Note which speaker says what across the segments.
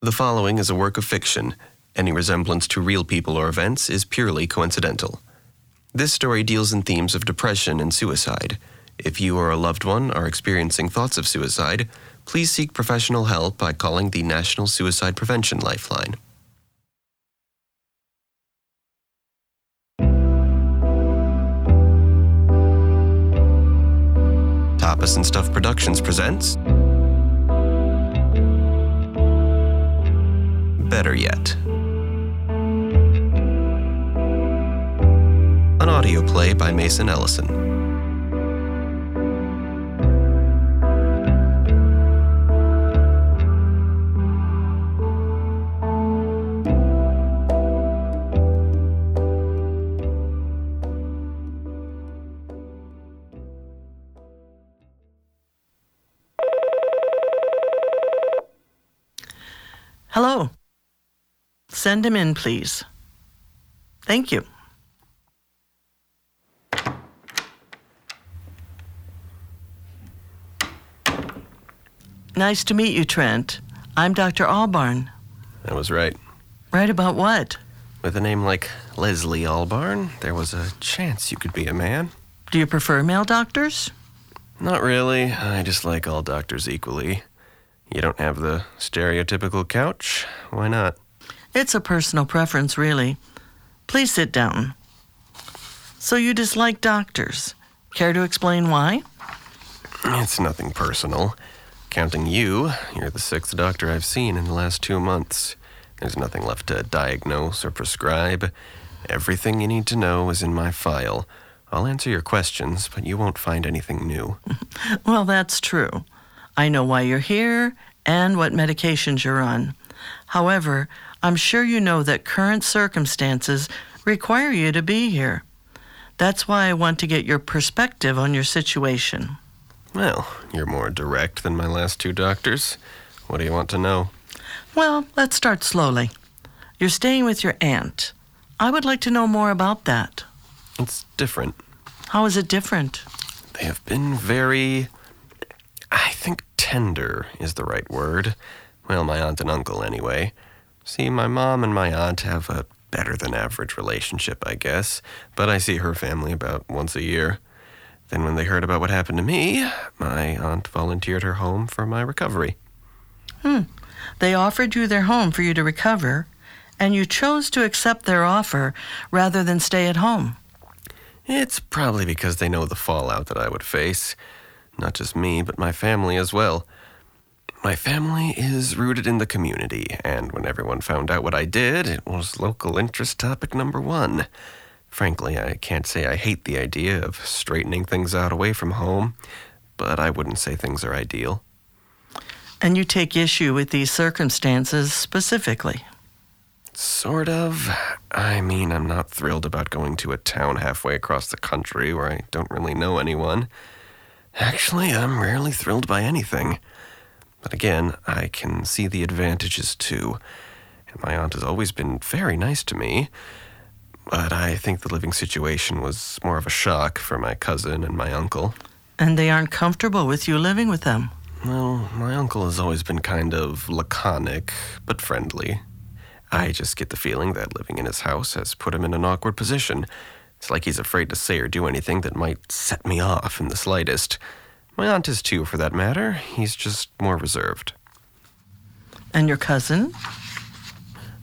Speaker 1: The following is a work of fiction. Any resemblance to real people or events is purely coincidental. This story deals in themes of depression and suicide. If you or a loved one are experiencing thoughts of suicide, please seek professional help by calling the National Suicide Prevention Lifeline. Tapas and Stuff Productions presents Better Yet. An audio play by Mason Ellison.
Speaker 2: Send him in, please. Thank you. Nice to meet you, Trent. I'm Dr. Albarn.
Speaker 1: I was right.
Speaker 2: Right about what?
Speaker 1: With a name like Leslie Albarn, there was a chance you could be a man.
Speaker 2: Do you prefer male doctors?
Speaker 1: Not really. I just like all doctors equally. You don't have the stereotypical couch? Why not?
Speaker 2: It's a personal preference, really. Please sit down. So you dislike doctors. Care to explain why?
Speaker 1: It's nothing personal. Counting you, you're the sixth doctor I've seen in the last two months. There's nothing left to diagnose or prescribe. Everything you need to know is in my file. I'll answer your questions, but you won't find anything new.
Speaker 2: Well, that's true. I know why you're here and what medications you're on. However, I'm sure you know that current circumstances require you to be here. That's why I want to get your perspective on your situation.
Speaker 1: Well, you're more direct than my last two doctors. What do you want to know?
Speaker 2: Well, let's start slowly. You're staying with your aunt. I would like to know more about that.
Speaker 1: It's different.
Speaker 2: How is it different?
Speaker 1: They have been very. I think tender is the right word. Well, my aunt and uncle, anyway. See, my mom and my aunt have a better than average relationship, I guess, but I see her family about once a year. Then, when they heard about what happened to me, my aunt volunteered her home for my recovery. Hmm.
Speaker 2: They offered you their home for you to recover, and you chose to accept their offer rather than stay at home.
Speaker 1: It's probably because they know the fallout that I would face. Not just me, but my family as well. My family is rooted in the community, and when everyone found out what I did, it was local interest topic number one. Frankly, I can't say I hate the idea of straightening things out away from home, but I wouldn't say things are ideal.
Speaker 2: And you take issue with these circumstances specifically.
Speaker 1: Sort of. I mean, I'm not thrilled about going to a town halfway across the country where I don't really know anyone. Actually, I'm rarely thrilled by anything. But again, I can see the advantages too. And my aunt has always been very nice to me. But I think the living situation was more of a shock for my cousin and my uncle.
Speaker 2: And they aren't comfortable with you living with them.
Speaker 1: Well, my uncle has always been kind of laconic, but friendly. I just get the feeling that living in his house has put him in an awkward position. It's like he's afraid to say or do anything that might set me off in the slightest. My aunt is too, for that matter. He's just more reserved.
Speaker 2: And your cousin?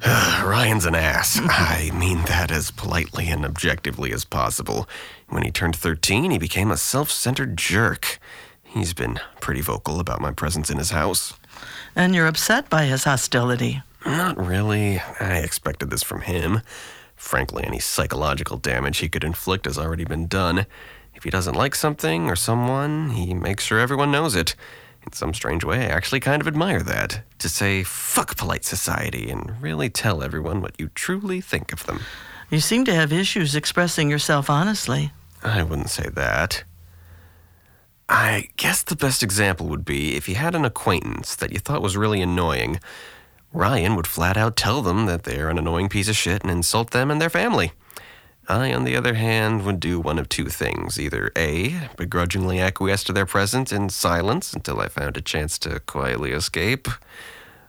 Speaker 1: Ryan's an ass. I mean that as politely and objectively as possible. When he turned 13, he became a self centered jerk. He's been pretty vocal about my presence in his house.
Speaker 2: And you're upset by his hostility.
Speaker 1: Not really. I expected this from him. Frankly, any psychological damage he could inflict has already been done. If he doesn't like something or someone, he makes sure everyone knows it. In some strange way, I actually kind of admire that. To say, fuck polite society, and really tell everyone what you truly think of them.
Speaker 2: You seem to have issues expressing yourself honestly.
Speaker 1: I wouldn't say that. I guess the best example would be if you had an acquaintance that you thought was really annoying. Ryan would flat out tell them that they're an annoying piece of shit and insult them and their family. I, on the other hand, would do one of two things. Either A, begrudgingly acquiesce to their presence in silence until I found a chance to quietly escape,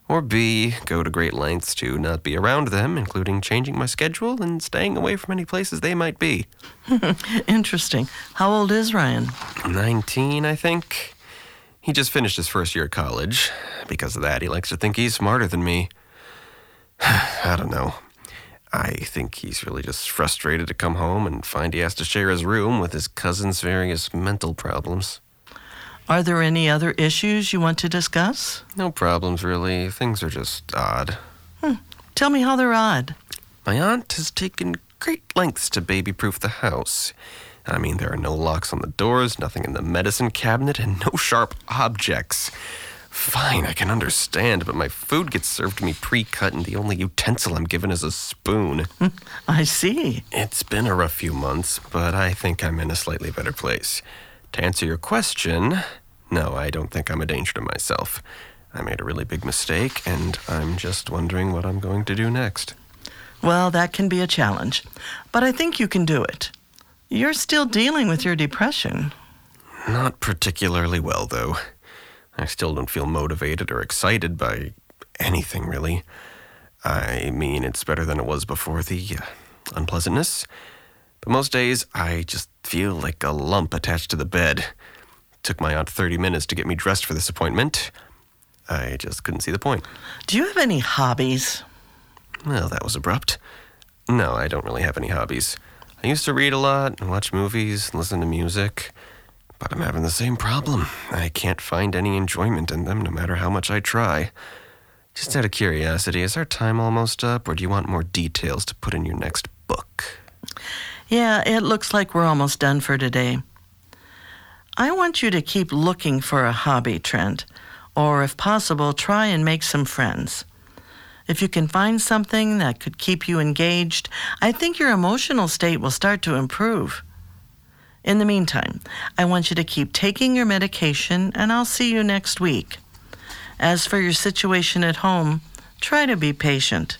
Speaker 1: Or B, go to great lengths to not be around them, including changing my schedule and staying away from any places they might be.
Speaker 2: Interesting. How old is Ryan?
Speaker 1: 19, I think. He just finished his first year at college. Because of that, he likes to think he's smarter than me. I don't know. I think he's really just frustrated to come home and find he has to share his room with his cousin's various mental problems.
Speaker 2: Are there any other issues you want to discuss?
Speaker 1: No problems, really. Things are just odd. Hmm.
Speaker 2: Tell me how they're odd.
Speaker 1: My aunt has taken great lengths to baby proof the house. I mean, there are no locks on the doors, nothing in the medicine cabinet, and no sharp objects. Fine, I can understand, but my food gets served to me pre cut, and the only utensil I'm given is a spoon.
Speaker 2: Hmm, I see.
Speaker 1: It's been a rough few months, but I think I'm in a slightly better place. To answer your question, no, I don't think I'm a danger to myself. I made a really big mistake, and I'm just wondering what I'm going to do next.
Speaker 2: Well, that can be a challenge, but I think you can do it. You're still dealing with your depression.
Speaker 1: Not particularly well, though. I still don't feel motivated or excited by anything, really. I mean, it's better than it was before the uh, unpleasantness. But most days, I just feel like a lump attached to the bed. took my aunt 30 minutes to get me dressed for this appointment. I just couldn't see the point.
Speaker 2: Do you have any hobbies?
Speaker 1: Well, that was abrupt. No, I don't really have any hobbies. I used to read a lot and watch movies and listen to music. But I'm having the same problem. I can't find any enjoyment in them no matter how much I try. Just out of curiosity, is our time almost up, or do you want more details to put in your next book?
Speaker 2: Yeah, it looks like we're almost done for today. I want you to keep looking for a hobby, Trent, or if possible, try and make some friends. If you can find something that could keep you engaged, I think your emotional state will start to improve. In the meantime, I want you to keep taking your medication, and I'll see you next week. As for your situation at home, try to be patient.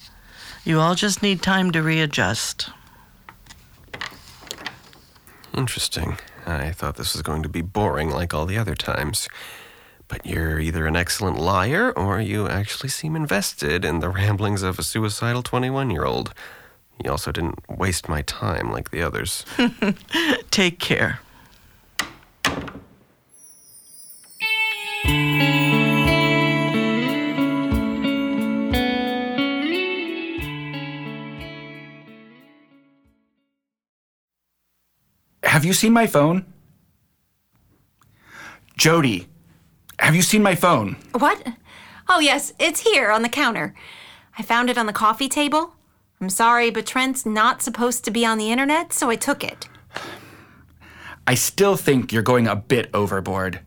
Speaker 2: You all just need time to readjust.
Speaker 1: Interesting. I thought this was going to be boring like all the other times. But you're either an excellent liar or you actually seem invested in the ramblings of a suicidal 21 year old. You also didn't waste my time like the others.
Speaker 2: Take care.
Speaker 3: Have you seen my phone? Jody, have you seen my phone?
Speaker 4: What? Oh, yes, it's here on the counter. I found it on the coffee table. I'm sorry, but Trent's not supposed to be on the internet, so I took it.
Speaker 3: I still think you're going a bit overboard.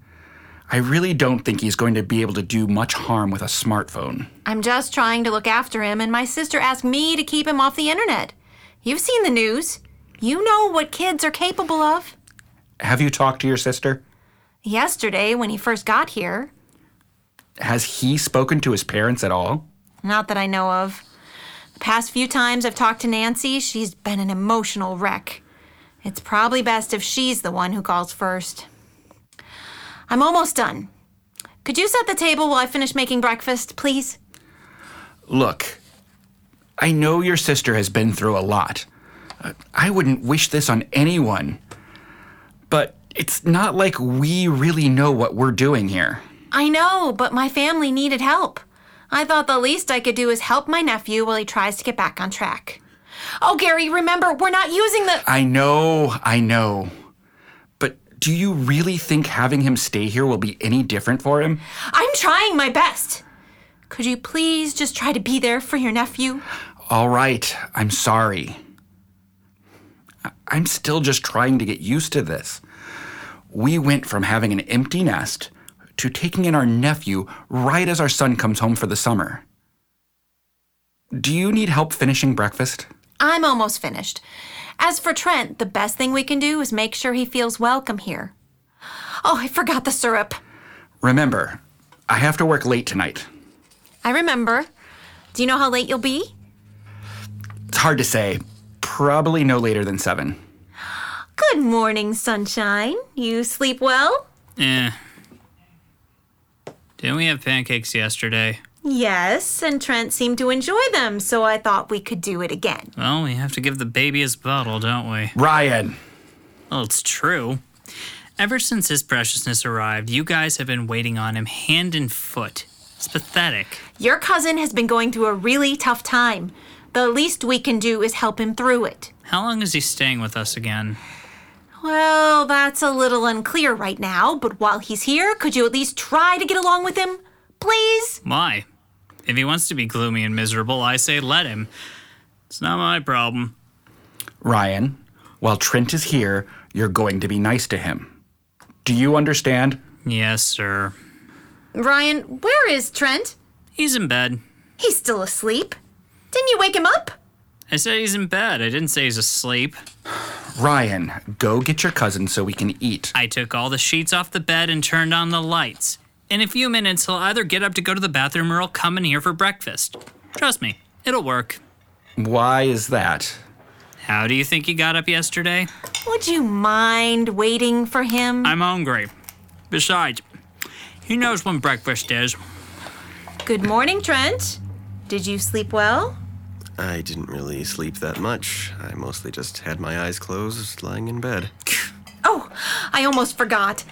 Speaker 3: I really don't think he's going to be able to do much harm with a smartphone.
Speaker 4: I'm just trying to look after him, and my sister asked me to keep him off the internet. You've seen the news. You know what kids are capable of.
Speaker 3: Have you talked to your sister?
Speaker 4: Yesterday, when he first got here.
Speaker 3: Has he spoken to his parents at all?
Speaker 4: Not that I know of. Past few times I've talked to Nancy, she's been an emotional wreck. It's probably best if she's the one who calls first. I'm almost done. Could you set the table while I finish making breakfast, please?
Speaker 3: Look, I know your sister has been through a lot. I wouldn't wish this on anyone. But it's not like we really know what we're doing here.
Speaker 4: I know, but my family needed help. I thought the least I could do is help my nephew while he tries to get back on track. Oh, Gary, remember, we're not using the.
Speaker 3: I know, I know. But do you really think having him stay here will be any different for him?
Speaker 4: I'm trying my best. Could you please just try to be there for your nephew?
Speaker 3: All right, I'm sorry. I'm still just trying to get used to this. We went from having an empty nest to taking in our nephew right as our son comes home for the summer. Do you need help finishing breakfast?
Speaker 4: I'm almost finished. As for Trent, the best thing we can do is make sure he feels welcome here. Oh, I forgot the syrup.
Speaker 3: Remember, I have to work late tonight.
Speaker 4: I remember. Do you know how late you'll be?
Speaker 3: It's hard to say. Probably no later than seven.
Speaker 4: Good morning, sunshine. You sleep well?
Speaker 5: Eh. Didn't we have pancakes yesterday?
Speaker 6: Yes, and Trent seemed to enjoy them, so I thought we could do it again.
Speaker 5: Well, we have to give the baby his bottle, don't we?
Speaker 3: Ryan!
Speaker 5: Well, it's true. Ever since his preciousness arrived, you guys have been waiting on him hand and foot. It's pathetic.
Speaker 6: Your cousin has been going through a really tough time. The least we can do is help him through it.
Speaker 5: How long is he staying with us again?
Speaker 6: Well, that's a little unclear right now, but while he's here, could you at least try to get along with him? Please?
Speaker 5: Why? If he wants to be gloomy and miserable, I say let him. It's not my problem.
Speaker 3: Ryan, while Trent is here, you're going to be nice to him. Do you understand?
Speaker 5: Yes, sir.
Speaker 6: Ryan, where is Trent?
Speaker 5: He's in bed.
Speaker 6: He's still asleep. Didn't you wake him up?
Speaker 5: I said he's in bed. I didn't say he's asleep.
Speaker 3: Ryan, go get your cousin so we can eat.
Speaker 5: I took all the sheets off the bed and turned on the lights. In a few minutes, he'll either get up to go to the bathroom or he'll come in here for breakfast. Trust me, it'll work.
Speaker 3: Why is that?
Speaker 5: How do you think he got up yesterday?
Speaker 6: Would you mind waiting for him?
Speaker 5: I'm hungry. Besides, he knows when breakfast is.
Speaker 6: Good morning, Trent. Did you sleep well?
Speaker 1: I didn't really sleep that much. I mostly just had my eyes closed, lying in bed.
Speaker 6: Oh, I almost forgot.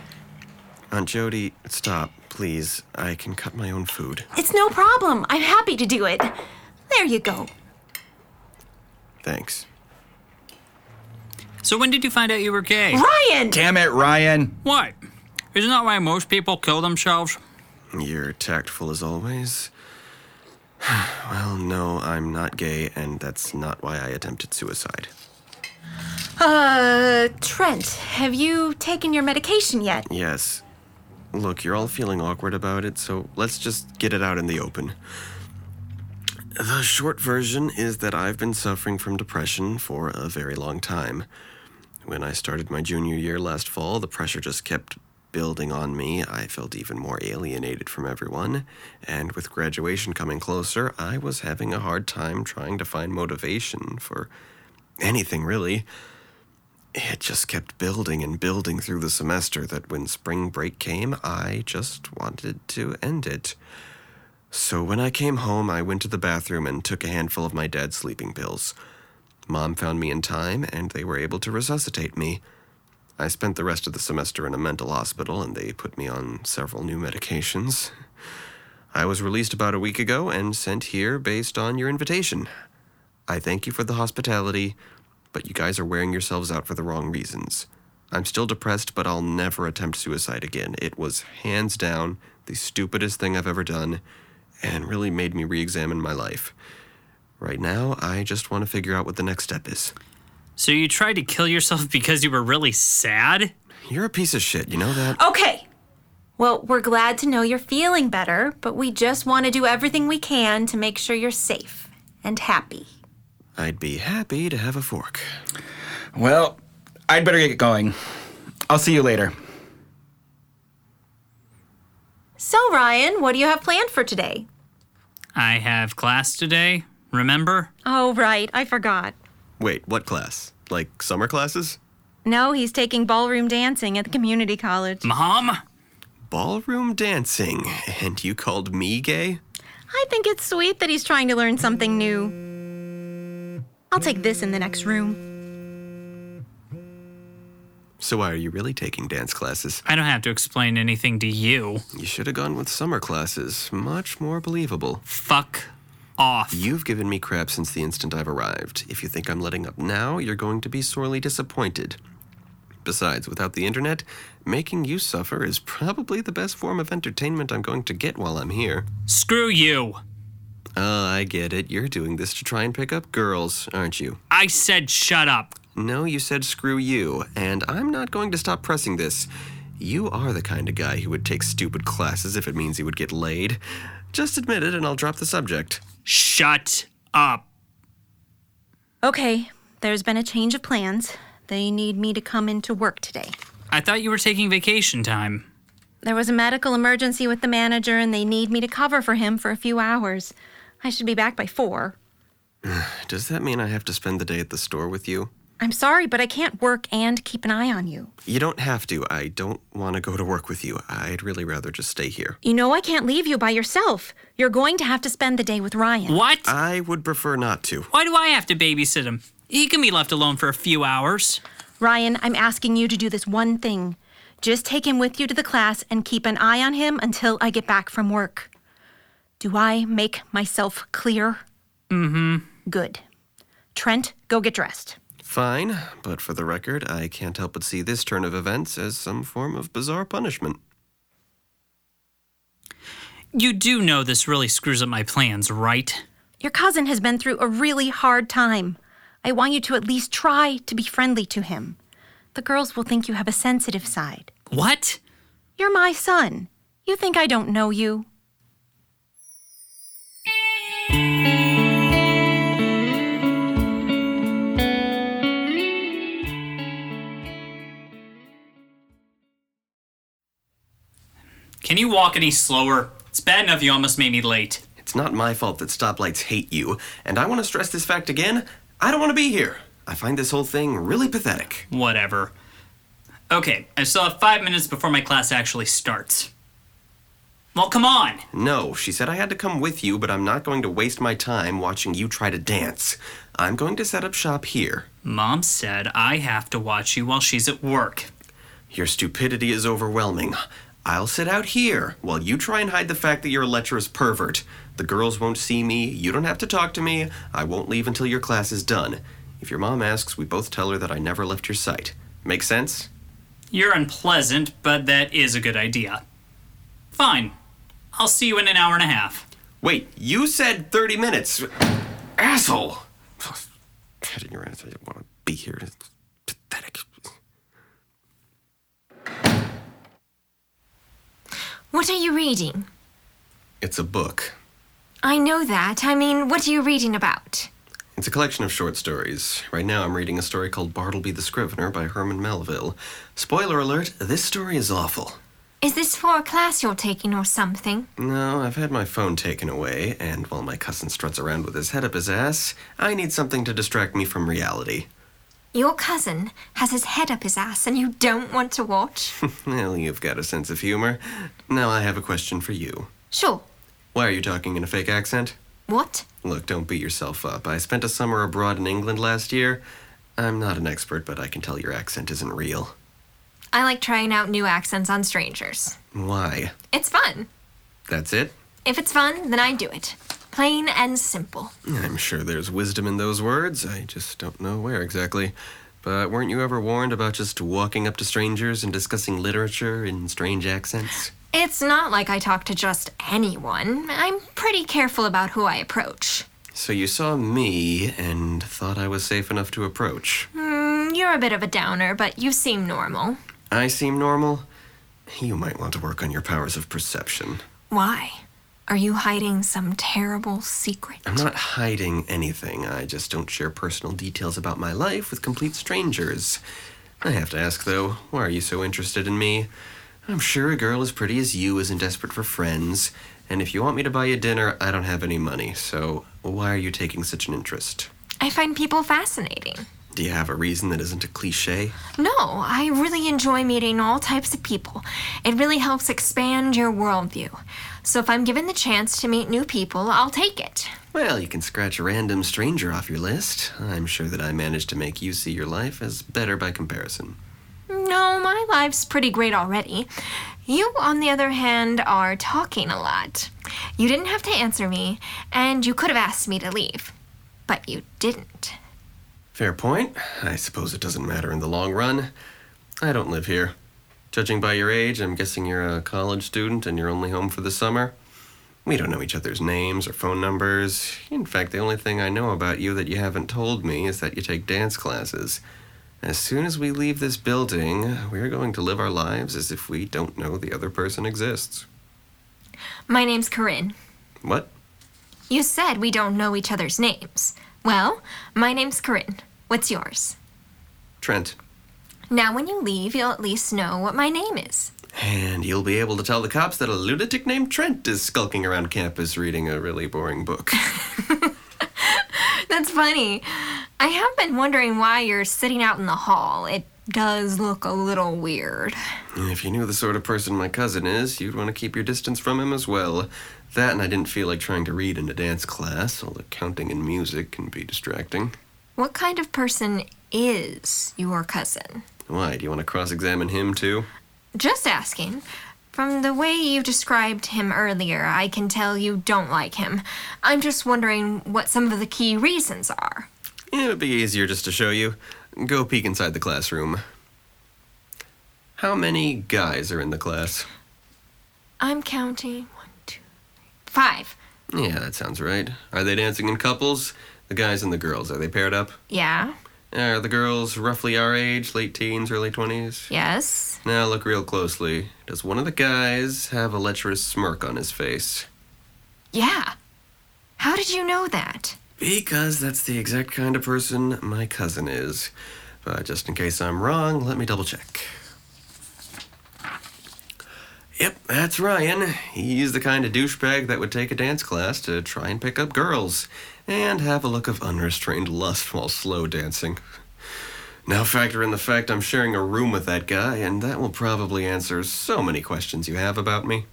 Speaker 1: Aunt Jody, stop, please. I can cut my own food.
Speaker 6: It's no problem. I'm happy to do it. There you go.
Speaker 1: Thanks.
Speaker 5: So when did you find out you were gay?
Speaker 6: Ryan!
Speaker 3: Damn it, Ryan!
Speaker 5: What? Isn't that why most people kill themselves?
Speaker 1: You're tactful as always. well, no, I'm not gay, and that's not why I attempted suicide.
Speaker 6: Uh, Trent, have you taken your medication yet?
Speaker 1: Yes. Look, you're all feeling awkward about it, so let's just get it out in the open. The short version is that I've been suffering from depression for a very long time. When I started my junior year last fall, the pressure just kept building on me. I felt even more alienated from everyone, and with graduation coming closer, I was having a hard time trying to find motivation for anything really. It just kept building and building through the semester that when spring break came, I just wanted to end it. So when I came home, I went to the bathroom and took a handful of my dad's sleeping pills. Mom found me in time, and they were able to resuscitate me. I spent the rest of the semester in a mental hospital, and they put me on several new medications. I was released about a week ago and sent here based on your invitation. I thank you for the hospitality, but you guys are wearing yourselves out for the wrong reasons. I'm still depressed, but I'll never attempt suicide again. It was hands down the stupidest thing I've ever done and really made me re examine my life. Right now, I just want to figure out what the next step is.
Speaker 5: So you tried to kill yourself because you were really sad?
Speaker 1: You're a piece of shit, you know that?
Speaker 6: Okay. Well, we're glad to know you're feeling better, but we just want to do everything we can to make sure you're safe and happy.
Speaker 1: I'd be happy to have a fork.
Speaker 3: Well, I'd better get going. I'll see you later.
Speaker 6: So, Ryan, what do you have planned for today?
Speaker 5: I have class today, remember?
Speaker 6: Oh, right. I forgot.
Speaker 1: Wait, what class? Like summer classes?
Speaker 4: No, he's taking ballroom dancing at the community college.
Speaker 5: Mom?
Speaker 1: Ballroom dancing. And you called me gay?
Speaker 4: I think it's sweet that he's trying to learn something new. I'll take this in the next room.
Speaker 1: So, why are you really taking dance classes?
Speaker 5: I don't have to explain anything to you.
Speaker 1: You should have gone with summer classes. Much more believable.
Speaker 5: Fuck off.
Speaker 1: You've given me crap since the instant I've arrived. If you think I'm letting up now, you're going to be sorely disappointed. Besides, without the internet, making you suffer is probably the best form of entertainment I'm going to get while I'm here.
Speaker 5: Screw you.
Speaker 1: Oh, I get it. You're doing this to try and pick up girls, aren't you?
Speaker 5: I said shut up.
Speaker 1: No, you said screw you, and I'm not going to stop pressing this. You are the kind of guy who would take stupid classes if it means he would get laid. Just admit it, and I'll drop the subject.
Speaker 5: Shut up.
Speaker 4: Okay, there's been a change of plans. They need me to come into work today.
Speaker 5: I thought you were taking vacation time.
Speaker 4: There was a medical emergency with the manager, and they need me to cover for him for a few hours. I should be back by four.
Speaker 1: Does that mean I have to spend the day at the store with you?
Speaker 4: I'm sorry, but I can't work and keep an eye on you.
Speaker 1: You don't have to. I don't want to go to work with you. I'd really rather just stay here.
Speaker 4: You know I can't leave you by yourself. You're going to have to spend the day with Ryan.
Speaker 5: What?
Speaker 1: I would prefer not to.
Speaker 5: Why do I have to babysit him? He can be left alone for a few hours.
Speaker 4: Ryan, I'm asking you to do this one thing. Just take him with you to the class and keep an eye on him until I get back from work. Do I make myself clear? Mm hmm. Good. Trent, go get dressed.
Speaker 1: Fine, but for the record, I can't help but see this turn of events as some form of bizarre punishment.
Speaker 5: You do know this really screws up my plans, right?
Speaker 4: Your cousin has been through a really hard time. I want you to at least try to be friendly to him. The girls will think you have a sensitive side.
Speaker 5: What?
Speaker 4: You're my son. You think I don't know you?
Speaker 5: Can you walk any slower? It's bad enough you almost made me late.
Speaker 1: It's not my fault that stoplights hate you, and I want to stress this fact again I don't want to be here. I find this whole thing really pathetic.
Speaker 5: Whatever. Okay, I still have five minutes before my class actually starts. Well, come on!
Speaker 1: No, she said I had to come with you, but I'm not going to waste my time watching you try to dance. I'm going to set up shop here.
Speaker 5: Mom said I have to watch you while she's at work.
Speaker 1: Your stupidity is overwhelming. I'll sit out here while you try and hide the fact that you're a lecherous pervert. The girls won't see me, you don't have to talk to me, I won't leave until your class is done. If your mom asks, we both tell her that I never left your sight. Make sense?
Speaker 5: You're unpleasant, but that is a good idea. Fine. I'll see you in an hour and a half.
Speaker 1: Wait, you said 30 minutes. Asshole! Head in your ass, I don't want to be here. It's pathetic.
Speaker 7: What are you reading?
Speaker 1: It's a book.
Speaker 7: I know that. I mean, what are you reading about?
Speaker 1: It's a collection of short stories. Right now, I'm reading a story called Bartleby the Scrivener by Herman Melville. Spoiler alert, this story is awful.
Speaker 7: Is this for a class you're taking or something?
Speaker 1: No, I've had my phone taken away, and while my cousin struts around with his head up his ass, I need something to distract me from reality.
Speaker 7: Your cousin has his head up his ass and you don't want to watch?
Speaker 1: Well, you've got a sense of humor. Now I have a question for you.
Speaker 7: sure.
Speaker 1: Why are you talking in a fake accent?
Speaker 7: What?
Speaker 1: Look, don't beat yourself up. I spent a summer abroad in England last year. I'm not an expert, but I can tell your accent isn't real.
Speaker 7: I like trying out new accents on strangers.
Speaker 1: Why?
Speaker 7: It's fun.
Speaker 1: That's it?
Speaker 7: If it's fun, then I do it. Plain and simple.
Speaker 1: I'm sure there's wisdom in those words. I just don't know where exactly. But weren't you ever warned about just walking up to strangers and discussing literature in strange accents?
Speaker 7: It's not like I talk to just anyone. I'm pretty careful about who I approach.
Speaker 1: So you saw me and thought I was safe enough to approach.
Speaker 7: Mm, you're a bit of a downer, but you seem normal.
Speaker 1: I seem normal? You might want to work on your powers of perception.
Speaker 7: Why? Are you hiding some terrible secret?
Speaker 1: I'm not hiding anything. I just don't share personal details about my life with complete strangers. I have to ask, though, why are you so interested in me? I'm sure a girl as pretty as you isn't desperate for friends, and if you want me to buy you dinner, I don't have any money, so why are you taking such an interest?
Speaker 7: I find people fascinating.
Speaker 1: Do you have a reason that isn't a cliche?
Speaker 7: No, I really enjoy meeting all types of people. It really helps expand your worldview. So if I'm given the chance to meet new people, I'll take it.
Speaker 1: Well, you can scratch a random stranger off your list. I'm sure that I managed to make you see your life as better by comparison.
Speaker 7: No, my life's pretty great already. You, on the other hand, are talking a lot. You didn't have to answer me, and you could have asked me to leave. But you didn't.
Speaker 1: Fair point. I suppose it doesn't matter in the long run. I don't live here. Judging by your age, I'm guessing you're a college student and you're only home for the summer. We don't know each other's names or phone numbers. In fact, the only thing I know about you that you haven't told me is that you take dance classes. As soon as we leave this building, we're going to live our lives as if we don't know the other person exists.
Speaker 7: My name's Corinne.
Speaker 1: What?
Speaker 7: You said we don't know each other's names. Well, my name's Corinne. What's yours?
Speaker 1: Trent.
Speaker 7: Now, when you leave, you'll at least know what my name is.
Speaker 1: And you'll be able to tell the cops that a lunatic named Trent is skulking around campus reading a really boring book.
Speaker 7: That's funny. I have been wondering why you're sitting out in the hall. It does look a little weird.
Speaker 1: If you knew the sort of person my cousin is, you'd want to keep your distance from him as well. That and I didn't feel like trying to read in a dance class, all the counting and music can be distracting.
Speaker 7: What kind of person is your cousin?
Speaker 1: Why, do you want to cross examine him too?
Speaker 7: Just asking. From the way you described him earlier, I can tell you don't like him. I'm just wondering what some of the key reasons are.
Speaker 1: It would be easier just to show you. Go peek inside the classroom. How many guys are in the class?
Speaker 7: I'm counting one, two, three, five.
Speaker 1: Yeah, that sounds right. Are they dancing in couples? The guys and the girls, are they paired up?
Speaker 7: Yeah,
Speaker 1: Are the girls roughly our age, late teens, early 20s?
Speaker 7: yes.
Speaker 1: Now look real closely. Does one of the guys have a lecherous smirk on his face?
Speaker 7: Yeah. How did you know that?
Speaker 1: Because that's the exact kind of person my cousin is. But just in case I'm wrong, let me double check. Yep, that's Ryan. He's the kind of douchebag that would take a dance class to try and pick up girls and have a look of unrestrained lust while slow dancing. Now factor in the fact I'm sharing a room with that guy, and that will probably answer so many questions you have about me.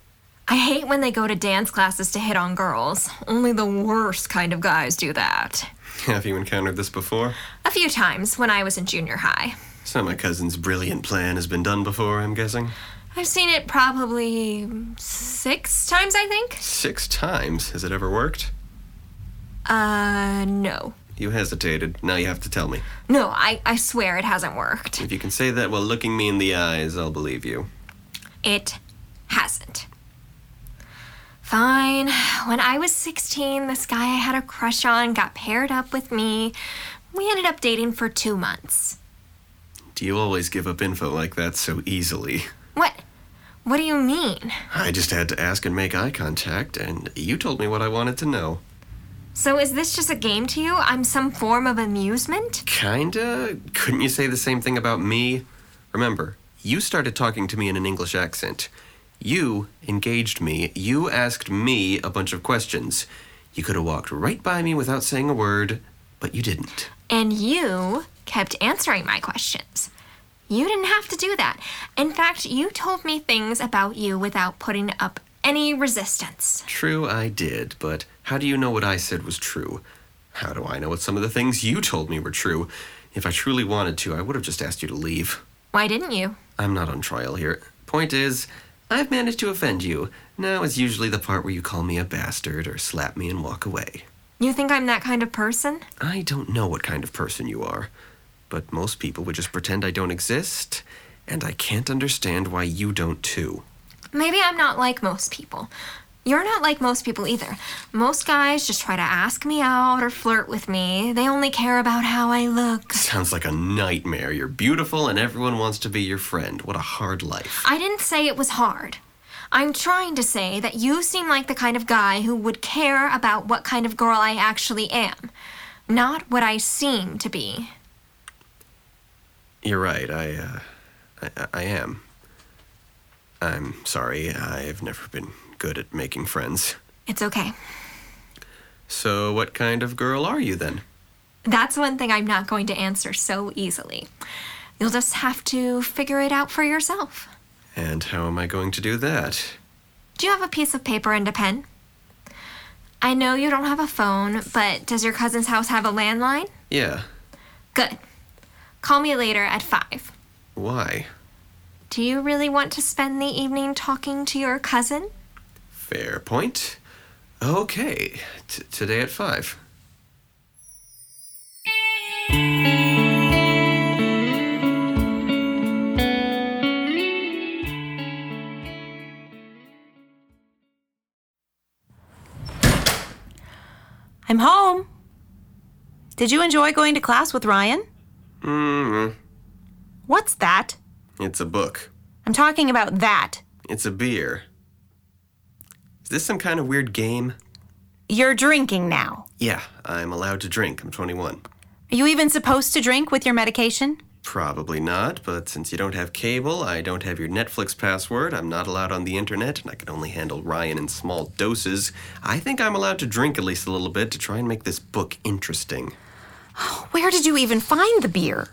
Speaker 7: I hate when they go to dance classes to hit on girls. Only the worst kind of guys do that.
Speaker 1: Have you encountered this before?
Speaker 7: A few times when I was in junior high.
Speaker 1: So my cousin's brilliant plan has been done before, I'm guessing?
Speaker 7: I've seen it probably six times, I think.
Speaker 1: Six times. Has it ever worked?
Speaker 7: Uh, no.
Speaker 1: You hesitated. Now you have to tell me.
Speaker 7: No, I, I swear it hasn't worked.
Speaker 1: If you can say that while looking me in the eyes, I'll believe you.
Speaker 7: It hasn't. Fine. When I was 16, this guy I had a crush on got paired up with me. We ended up dating for two months.
Speaker 1: Do you always give up info like that so easily?
Speaker 7: What? What do you mean?
Speaker 1: I just had to ask and make eye contact, and you told me what I wanted to know.
Speaker 7: So is this just a game to you? I'm some form of amusement?
Speaker 1: Kinda? Couldn't you say the same thing about me? Remember, you started talking to me in an English accent. You engaged me. You asked me a bunch of questions. You could have walked right by me without saying a word, but you didn't.
Speaker 7: And you kept answering my questions. You didn't have to do that. In fact, you told me things about you without putting up any resistance.
Speaker 1: True, I did, but how do you know what I said was true? How do I know what some of the things you told me were true? If I truly wanted to, I would have just asked you to leave.
Speaker 7: Why didn't you?
Speaker 1: I'm not on trial here. Point is, I've managed to offend you. Now is usually the part where you call me a bastard or slap me and walk away.
Speaker 7: You think I'm that kind of person?
Speaker 1: I don't know what kind of person you are, but most people would just pretend I don't exist, and I can't understand why you don't too.
Speaker 7: Maybe I'm not like most people. You're not like most people either. Most guys just try to ask me out or flirt with me. They only care about how I look.
Speaker 1: Sounds like a nightmare. You're beautiful and everyone wants to be your friend. What a hard life.
Speaker 7: I didn't say it was hard. I'm trying to say that you seem like the kind of guy who would care about what kind of girl I actually am, not what I seem to be.
Speaker 1: You're right. I, uh, I, I am. I'm sorry. I've never been good at making friends.
Speaker 7: It's okay.
Speaker 1: So, what kind of girl are you then?
Speaker 7: That's one thing I'm not going to answer so easily. You'll just have to figure it out for yourself.
Speaker 1: And how am I going to do that?
Speaker 7: Do you have a piece of paper and a pen? I know you don't have a phone, but does your cousin's house have a landline?
Speaker 1: Yeah.
Speaker 7: Good. Call me later at 5.
Speaker 1: Why?
Speaker 7: Do you really want to spend the evening talking to your cousin?
Speaker 1: Fair point. Okay. T- today at 5.
Speaker 4: I'm home. Did you enjoy going to class with Ryan?
Speaker 1: hmm
Speaker 4: What's that?
Speaker 1: It's a book.
Speaker 4: I'm talking about that.
Speaker 1: It's a beer. Is this some kind of weird game?
Speaker 4: You're drinking now.
Speaker 1: Yeah, I'm allowed to drink. I'm 21.
Speaker 4: Are you even supposed to drink with your medication?
Speaker 1: Probably not, but since you don't have cable, I don't have your Netflix password, I'm not allowed on the internet, and I can only handle Ryan in small doses, I think I'm allowed to drink at least a little bit to try and make this book interesting.
Speaker 4: Where did you even find the beer?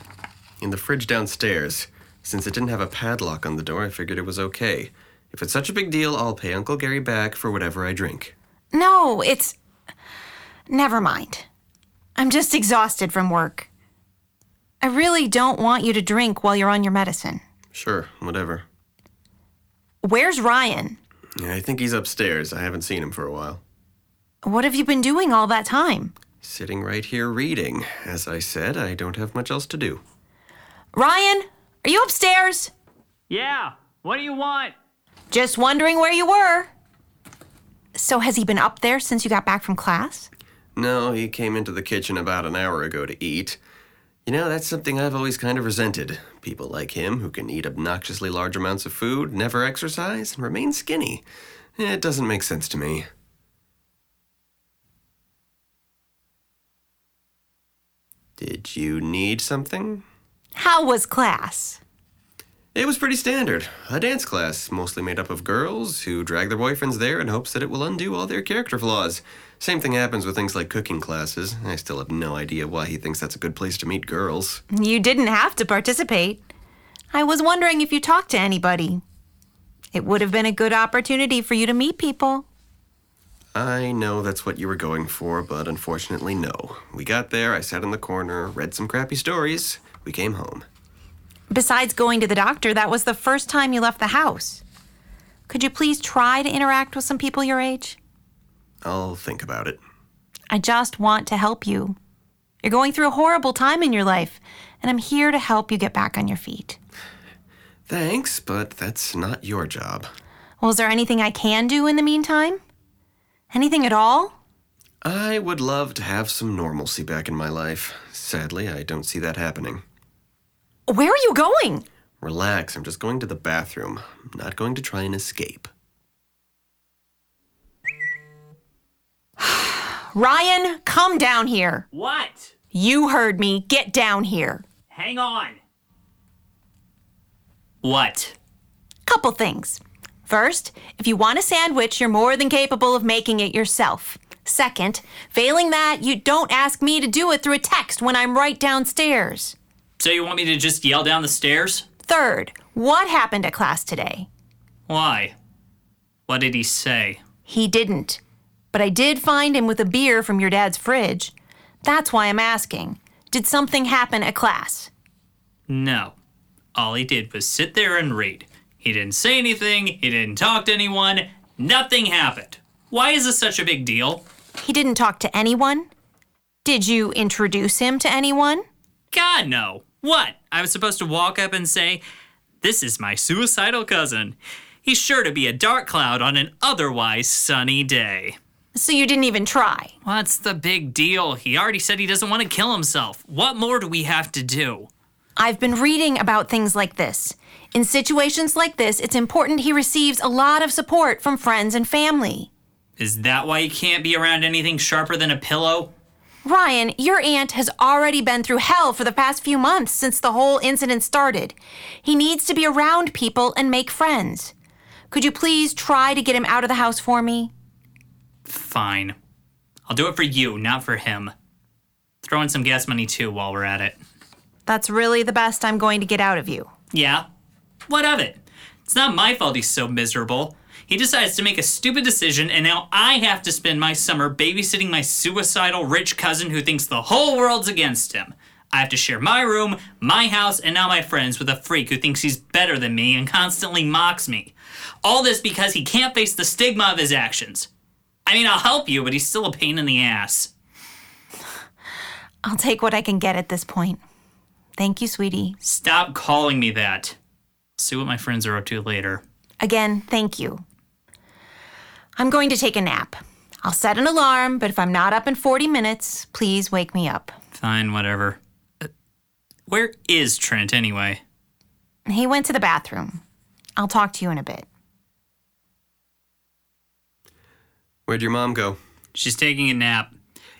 Speaker 1: In the fridge downstairs. Since it didn't have a padlock on the door, I figured it was okay. If it's such a big deal, I'll pay Uncle Gary back for whatever I drink.
Speaker 4: No, it's. Never mind. I'm just exhausted from work. I really don't want you to drink while you're on your medicine.
Speaker 1: Sure, whatever.
Speaker 4: Where's Ryan?
Speaker 1: Yeah, I think he's upstairs. I haven't seen him for a while.
Speaker 4: What have you been doing all that time?
Speaker 1: Sitting right here reading. As I said, I don't have much else to do.
Speaker 4: Ryan, are you upstairs?
Speaker 5: Yeah, what do you want?
Speaker 4: Just wondering where you were. So, has he been up there since you got back from class?
Speaker 1: No, he came into the kitchen about an hour ago to eat. You know, that's something I've always kind of resented. People like him who can eat obnoxiously large amounts of food, never exercise, and remain skinny. It doesn't make sense to me. Did you need something?
Speaker 4: How was class?
Speaker 1: It was pretty standard. A dance class, mostly made up of girls who drag their boyfriends there in hopes that it will undo all their character flaws. Same thing happens with things like cooking classes. I still have no idea why he thinks that's a good place to meet girls.
Speaker 4: You didn't have to participate. I was wondering if you talked to anybody. It would have been a good opportunity for you to meet people.
Speaker 1: I know that's what you were going for, but unfortunately, no. We got there, I sat in the corner, read some crappy stories. We came home.
Speaker 4: Besides going to the doctor, that was the first time you left the house. Could you please try to interact with some people your age?
Speaker 1: I'll think about it.
Speaker 4: I just want to help you. You're going through a horrible time in your life, and I'm here to help you get back on your feet.
Speaker 1: Thanks, but that's not your job.
Speaker 4: Well, is there anything I can do in the meantime? Anything at all?
Speaker 1: I would love to have some normalcy back in my life. Sadly, I don't see that happening.
Speaker 4: Where are you going?
Speaker 1: Relax, I'm just going to the bathroom. I'm not going to try and escape.
Speaker 4: Ryan, come down here.
Speaker 5: What?
Speaker 4: You heard me. Get down here.
Speaker 5: Hang on. What?
Speaker 4: Couple things. First, if you want a sandwich, you're more than capable of making it yourself. Second, failing that, you don't ask me to do it through a text when I'm right downstairs.
Speaker 5: So you want me to just yell down the stairs?
Speaker 4: Third, what happened at class today?
Speaker 5: Why? What did he say?
Speaker 4: He didn't. But I did find him with a beer from your dad's fridge. That's why I'm asking. Did something happen at class?
Speaker 5: No. All he did was sit there and read. He didn't say anything, he didn't talk to anyone, nothing happened. Why is this such a big deal?
Speaker 4: He didn't talk to anyone? Did you introduce him to anyone?
Speaker 5: God, no. What? I was supposed to walk up and say, This is my suicidal cousin. He's sure to be a dark cloud on an otherwise sunny day.
Speaker 4: So you didn't even try.
Speaker 5: What's the big deal? He already said he doesn't want to kill himself. What more do we have to do?
Speaker 4: I've been reading about things like this. In situations like this, it's important he receives a lot of support from friends and family.
Speaker 5: Is that why he can't be around anything sharper than a pillow?
Speaker 4: Ryan, your aunt has already been through hell for the past few months since the whole incident started. He needs to be around people and make friends. Could you please try to get him out of the house for me?
Speaker 5: Fine. I'll do it for you, not for him. Throw in some gas money too while we're at it.
Speaker 4: That's really the best I'm going to get out of you.
Speaker 5: Yeah? What of it? It's not my fault he's so miserable. He decides to make a stupid decision, and now I have to spend my summer babysitting my suicidal rich cousin who thinks the whole world's against him. I have to share my room, my house, and now my friends with a freak who thinks he's better than me and constantly mocks me. All this because he can't face the stigma of his actions. I mean, I'll help you, but he's still a pain in the ass.
Speaker 4: I'll take what I can get at this point. Thank you, sweetie.
Speaker 5: Stop calling me that. See what my friends are up to later.
Speaker 4: Again, thank you. I'm going to take a nap. I'll set an alarm, but if I'm not up in 40 minutes, please wake me up.
Speaker 5: Fine, whatever. Uh, where is Trent anyway?
Speaker 4: He went to the bathroom. I'll talk to you in a bit.
Speaker 1: Where'd your mom go?
Speaker 5: She's taking a nap.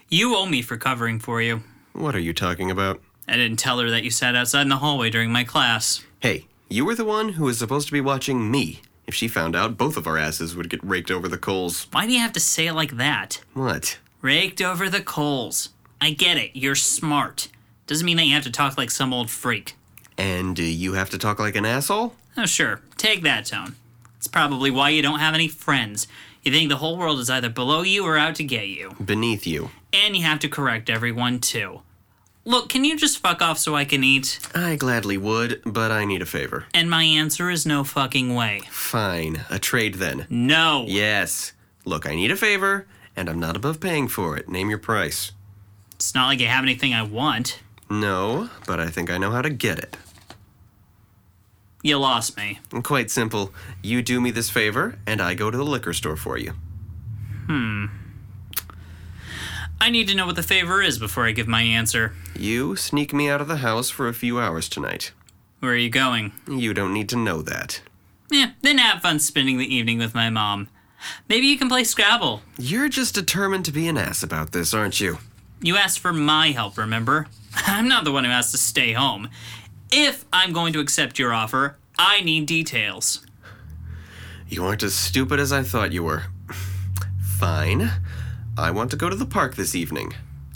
Speaker 5: You owe me for covering for you.
Speaker 1: What are you talking about?
Speaker 5: I didn't tell her that you sat outside in the hallway during my class.
Speaker 1: Hey, you were the one who was supposed to be watching me. If she found out, both of our asses would get raked over the coals.
Speaker 5: Why do you have to say it like that?
Speaker 1: What?
Speaker 5: Raked over the coals. I get it, you're smart. Doesn't mean that you have to talk like some old freak.
Speaker 1: And uh, you have to talk like an asshole?
Speaker 5: Oh, sure, take that tone. It's probably why you don't have any friends. You think the whole world is either below you or out to get you.
Speaker 1: Beneath you.
Speaker 5: And you have to correct everyone, too. Look, can you just fuck off so I can eat?
Speaker 1: I gladly would, but I need a favor.
Speaker 5: And my answer is no fucking way.
Speaker 1: Fine. A trade then.
Speaker 5: No.
Speaker 1: Yes. Look, I need a favor, and I'm not above paying for it. Name your price.
Speaker 5: It's not like I have anything I want.
Speaker 1: No, but I think I know how to get it.
Speaker 5: You lost me.
Speaker 1: Quite simple. You do me this favor, and I go to the liquor store for you. Hmm.
Speaker 5: I need to know what the favor is before I give my answer.
Speaker 1: You sneak me out of the house for a few hours tonight.
Speaker 5: Where are you going?
Speaker 1: You don't need to know that.
Speaker 5: Yeah, then have fun spending the evening with my mom. Maybe you can play Scrabble.
Speaker 1: You're just determined to be an ass about this, aren't you?
Speaker 5: You asked for my help, remember? I'm not the one who has to stay home. If I'm going to accept your offer, I need details.
Speaker 1: You aren't as stupid as I thought you were. Fine. I want to go to the park this evening.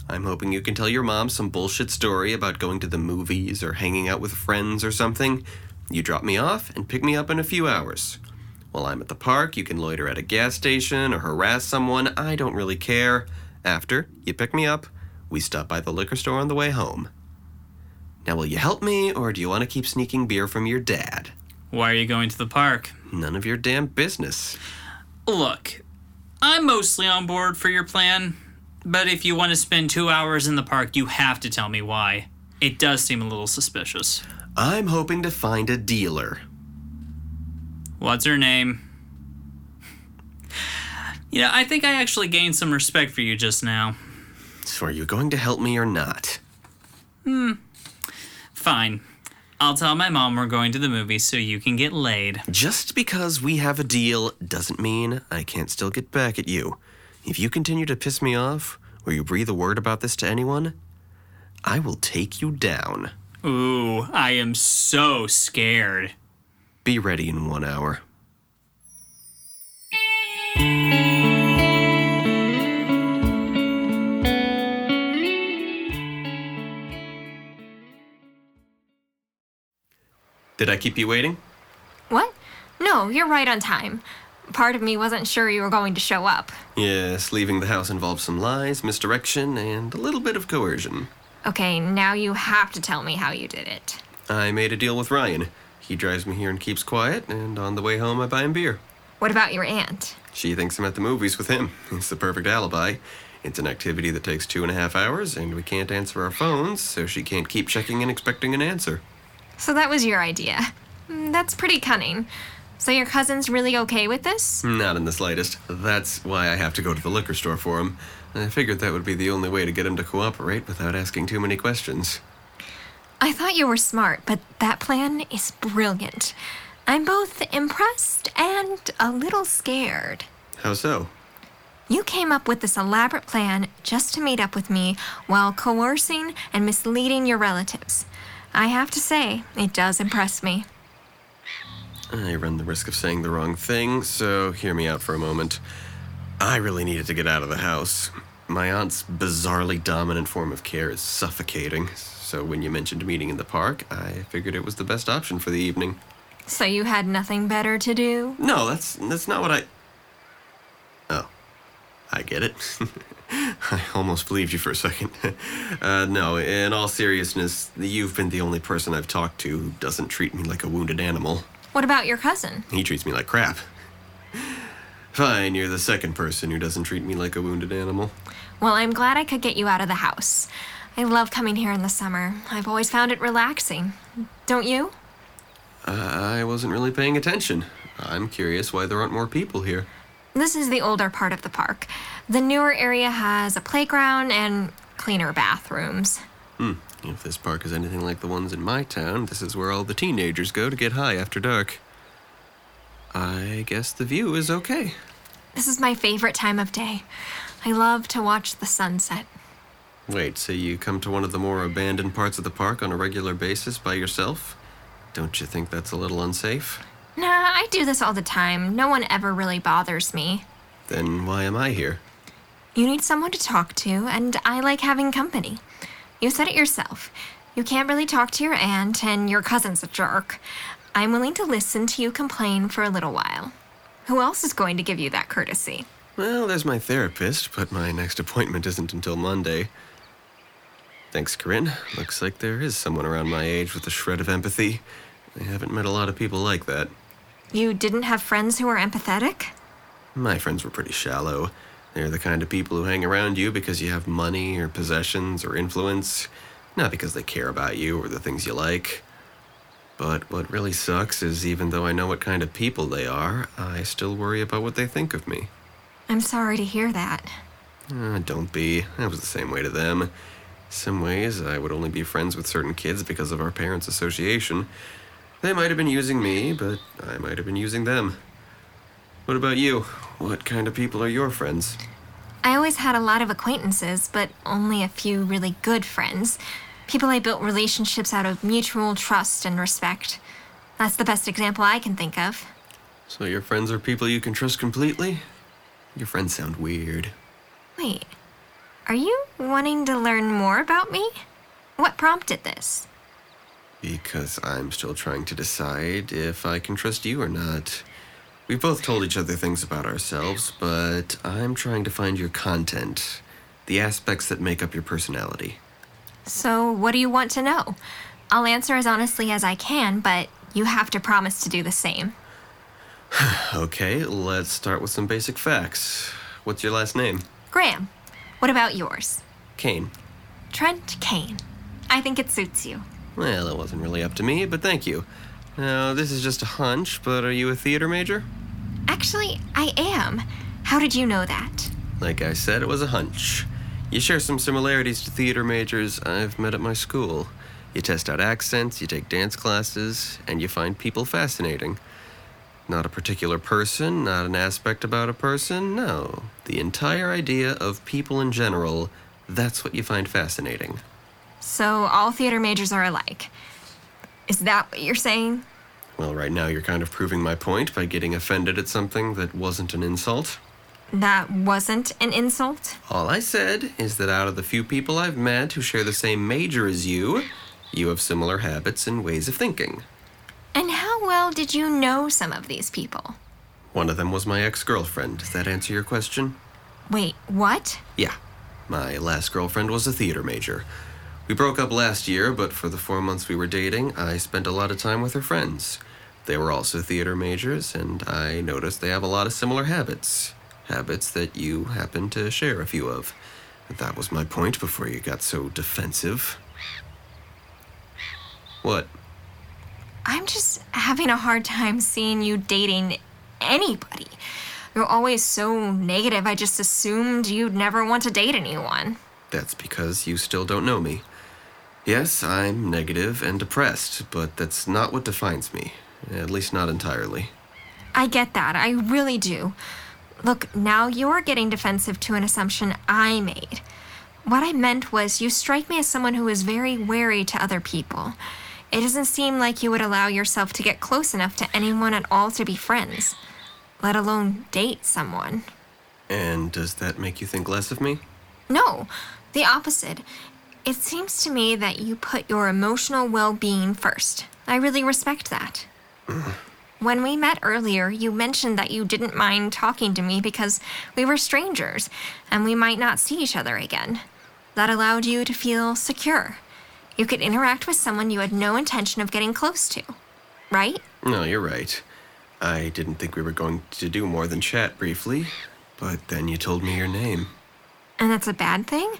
Speaker 1: I'm hoping you can tell your mom some bullshit story about going to the movies or hanging out with friends or something. You drop me off and pick me up in a few hours. While I'm at the park, you can loiter at a gas station or harass someone. I don't really care. After, you pick me up. We stop by the liquor store on the way home. Now, will you help me, or do you want to keep sneaking beer from your dad?
Speaker 5: Why are you going to the park?
Speaker 1: None of your damn business.
Speaker 5: Look, I'm mostly on board for your plan, but if you want to spend two hours in the park, you have to tell me why. It does seem a little suspicious.
Speaker 1: I'm hoping to find a dealer.
Speaker 5: What's her name? You know, I think I actually gained some respect for you just now.
Speaker 1: So, are you going to help me or not? Hmm.
Speaker 5: Fine. I'll tell my mom we're going to the movies so you can get laid.
Speaker 1: Just because we have a deal doesn't mean I can't still get back at you. If you continue to piss me off, or you breathe a word about this to anyone, I will take you down.
Speaker 5: Ooh, I am so scared.
Speaker 1: Be ready in one hour. Did I keep you waiting?
Speaker 7: What? No, you're right on time. Part of me wasn't sure you were going to show up.
Speaker 1: Yes, leaving the house involves some lies, misdirection, and a little bit of coercion.
Speaker 7: Okay, now you have to tell me how you did it.
Speaker 1: I made a deal with Ryan. He drives me here and keeps quiet, and on the way home, I buy him beer.
Speaker 7: What about your aunt?
Speaker 1: She thinks I'm at the movies with him. It's the perfect alibi. It's an activity that takes two and a half hours, and we can't answer our phones, so she can't keep checking and expecting an answer.
Speaker 7: So that was your idea. Mm, That's pretty cunning. So your cousin's really okay with this?
Speaker 1: Not in the slightest. That's why I have to go to the liquor store for him. I figured that would be the only way to get him to cooperate without asking too many questions.
Speaker 7: I thought you were smart, but that plan is brilliant. I'm both impressed and a little scared.
Speaker 1: How so?
Speaker 7: You came up with this elaborate plan just to meet up with me while coercing and misleading your relatives. I have to say, it does impress me.
Speaker 1: I run the risk of saying the wrong thing, so hear me out for a moment. I really needed to get out of the house. My aunt's bizarrely dominant form of care is suffocating, so when you mentioned meeting in the park, I figured it was the best option for the evening.
Speaker 7: So you had nothing better to do?
Speaker 1: No, that's that's not what I. Oh, I get it. I almost believed you for a second. uh, no, in all seriousness, you've been the only person I've talked to who doesn't treat me like a wounded animal.
Speaker 7: What about your cousin?
Speaker 1: He treats me like crap. Fine, you're the second person who doesn't treat me like a wounded animal.
Speaker 7: Well, I'm glad I could get you out of the house. I love coming here in the summer. I've always found it relaxing. Don't you?
Speaker 1: I wasn't really paying attention. I'm curious why there aren't more people here.
Speaker 7: This is the older part of the park. The newer area has a playground and cleaner bathrooms. Hmm.
Speaker 1: If this park is anything like the ones in my town, this is where all the teenagers go to get high after dark. I guess the view is okay.
Speaker 7: This is my favorite time of day. I love to watch the sunset.
Speaker 1: Wait, so you come to one of the more abandoned parts of the park on a regular basis by yourself? Don't you think that's a little unsafe?
Speaker 7: Nah, I do this all the time. No one ever really bothers me.
Speaker 1: Then why am I here?
Speaker 7: You need someone to talk to, and I like having company. You said it yourself. You can't really talk to your aunt, and your cousin's a jerk. I'm willing to listen to you complain for a little while. Who else is going to give you that courtesy?
Speaker 1: Well, there's my therapist, but my next appointment isn't until Monday. Thanks, Corinne. Looks like there is someone around my age with a shred of empathy. I haven't met a lot of people like that.
Speaker 7: You didn't have friends who were empathetic?
Speaker 1: My friends were pretty shallow. They're the kind of people who hang around you because you have money or possessions or influence, not because they care about you or the things you like. But what really sucks is even though I know what kind of people they are, I still worry about what they think of me.
Speaker 7: I'm sorry to hear that.
Speaker 1: Uh, don't be. I was the same way to them. Some ways I would only be friends with certain kids because of our parents' association. They might have been using me, but I might have been using them. What about you? What kind of people are your friends?
Speaker 7: I always had a lot of acquaintances, but only a few really good friends. People I built relationships out of mutual trust and respect. That's the best example I can think of.
Speaker 1: So your friends are people you can trust completely? Your friends sound weird.
Speaker 7: Wait, are you wanting to learn more about me? What prompted this?
Speaker 1: Because I'm still trying to decide if I can trust you or not. We've both told each other things about ourselves, but I'm trying to find your content, the aspects that make up your personality.
Speaker 7: So, what do you want to know? I'll answer as honestly as I can, but you have to promise to do the same.
Speaker 1: Okay, let's start with some basic facts. What's your last name?
Speaker 7: Graham, what about yours?
Speaker 1: Kane.
Speaker 7: Trent Kane. I think it suits you.
Speaker 1: Well, it wasn't really up to me, but thank you. Now, this is just a hunch, but are you a theater major?
Speaker 7: Actually, I am. How did you know that?
Speaker 1: Like I said, it was a hunch. You share some similarities to theater majors I've met at my school. You test out accents, you take dance classes, and you find people fascinating. Not a particular person, not an aspect about a person, no. The entire idea of people in general, that's what you find fascinating.
Speaker 7: So, all theater majors are alike. Is that what you're saying?
Speaker 1: Well, right now you're kind of proving my point by getting offended at something that wasn't an insult.
Speaker 7: That wasn't an insult?
Speaker 1: All I said is that out of the few people I've met who share the same major as you, you have similar habits and ways of thinking.
Speaker 7: And how well did you know some of these people?
Speaker 1: One of them was my ex girlfriend. Does that answer your question?
Speaker 7: Wait, what?
Speaker 1: Yeah. My last girlfriend was a theater major. We broke up last year, but for the four months we were dating, I spent a lot of time with her friends. They were also theater majors, and I noticed they have a lot of similar habits. Habits that you happen to share a few of. That was my point before you got so defensive. What?
Speaker 7: I'm just having a hard time seeing you dating anybody. You're always so negative, I just assumed you'd never want to date anyone.
Speaker 1: That's because you still don't know me. Yes, I'm negative and depressed, but that's not what defines me. At least not entirely.
Speaker 7: I get that, I really do. Look, now you're getting defensive to an assumption I made. What I meant was, you strike me as someone who is very wary to other people. It doesn't seem like you would allow yourself to get close enough to anyone at all to be friends, let alone date someone.
Speaker 1: And does that make you think less of me?
Speaker 7: No, the opposite. It seems to me that you put your emotional well being first. I really respect that. when we met earlier, you mentioned that you didn't mind talking to me because we were strangers and we might not see each other again. That allowed you to feel secure. You could interact with someone you had no intention of getting close to. Right?
Speaker 1: No, you're right. I didn't think we were going to do more than chat briefly, but then you told me your name.
Speaker 7: And that's a bad thing?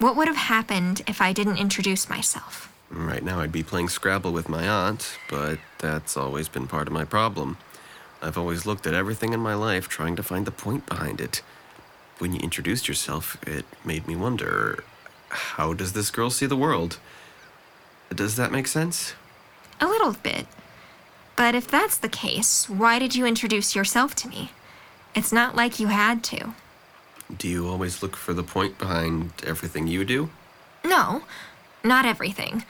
Speaker 7: What would have happened if I didn't introduce myself?
Speaker 1: Right now, I'd be playing Scrabble with my aunt, but that's always been part of my problem. I've always looked at everything in my life trying to find the point behind it. When you introduced yourself, it made me wonder how does this girl see the world? Does that make sense?
Speaker 7: A little bit. But if that's the case, why did you introduce yourself to me? It's not like you had to.
Speaker 1: Do you always look for the point behind everything you do?
Speaker 7: No, not everything.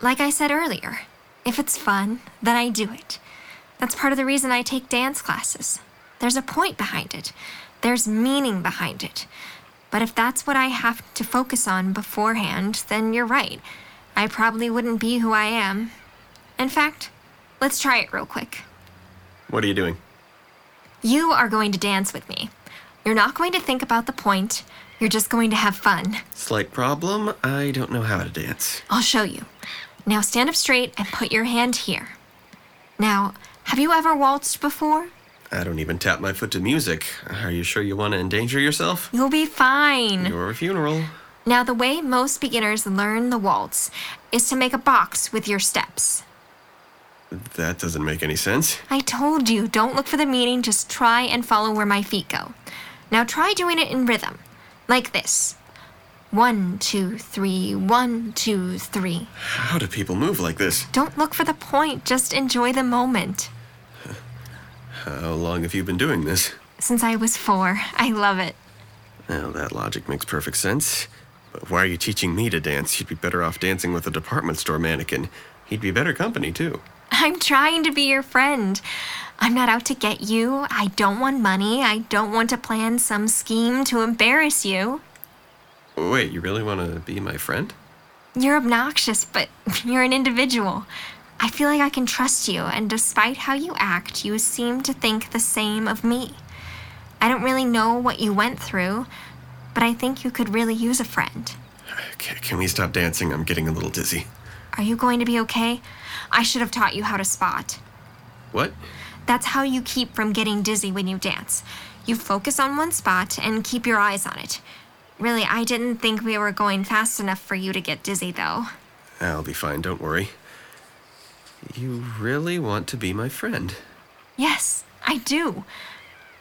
Speaker 7: Like I said earlier, if it's fun, then I do it. That's part of the reason I take dance classes. There's a point behind it, there's meaning behind it. But if that's what I have to focus on beforehand, then you're right. I probably wouldn't be who I am. In fact, let's try it real quick.
Speaker 1: What are you doing?
Speaker 7: You are going to dance with me. You're not going to think about the point, you're just going to have fun.
Speaker 1: Slight problem. I don't know how to dance.
Speaker 7: I'll show you. Now stand up straight and put your hand here. Now, have you ever waltzed before?
Speaker 1: I don't even tap my foot to music. Are you sure you want to endanger yourself?
Speaker 7: You'll be fine.
Speaker 1: Your funeral.
Speaker 7: Now, the way most beginners learn the waltz is to make a box with your steps.
Speaker 1: That doesn't make any sense.
Speaker 7: I told you, don't look for the meaning, just try and follow where my feet go. Now, try doing it in rhythm, like this one, two, three, one, two, three.
Speaker 1: How do people move like this?
Speaker 7: Don't look for the point, just enjoy the moment.
Speaker 1: How long have you been doing this?
Speaker 7: Since I was four, I love it.
Speaker 1: Well, that logic makes perfect sense. But why are you teaching me to dance? You'd be better off dancing with a department store mannequin. He'd be better company, too.
Speaker 7: I'm trying to be your friend. I'm not out to get you. I don't want money. I don't want to plan some scheme to embarrass you.
Speaker 1: Wait, you really want to be my friend?
Speaker 7: You're obnoxious, but you're an individual. I feel like I can trust you, and despite how you act, you seem to think the same of me. I don't really know what you went through, but I think you could really use a friend.
Speaker 1: Can we stop dancing? I'm getting a little dizzy.
Speaker 7: Are you going to be okay? I should have taught you how to spot.
Speaker 1: What?
Speaker 7: That's how you keep from getting dizzy when you dance. You focus on one spot and keep your eyes on it. Really, I didn't think we were going fast enough for you to get dizzy, though.
Speaker 1: I'll be fine, don't worry. You really want to be my friend?
Speaker 7: Yes, I do.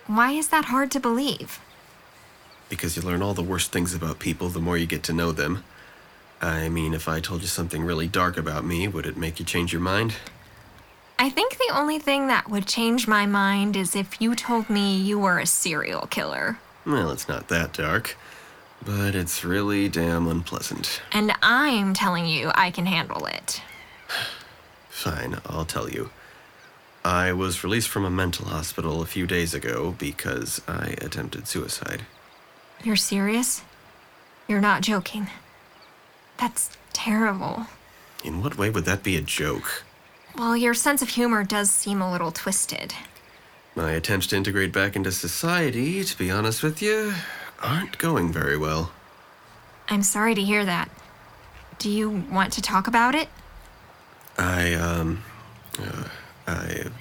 Speaker 7: Why is that hard to believe?
Speaker 1: Because you learn all the worst things about people the more you get to know them. I mean, if I told you something really dark about me, would it make you change your mind?
Speaker 7: I think the only thing that would change my mind is if you told me you were a serial killer.
Speaker 1: Well, it's not that dark, but it's really damn unpleasant.
Speaker 7: And I'm telling you I can handle it.
Speaker 1: Fine, I'll tell you. I was released from a mental hospital a few days ago because I attempted suicide.
Speaker 7: You're serious? You're not joking. That's terrible.
Speaker 1: In what way would that be a joke?
Speaker 7: Well, your sense of humor does seem a little twisted.
Speaker 1: My attempts to integrate back into society, to be honest with you, aren't going very well.
Speaker 7: I'm sorry to hear that. Do you want to talk about it?
Speaker 1: I, um, uh, I've.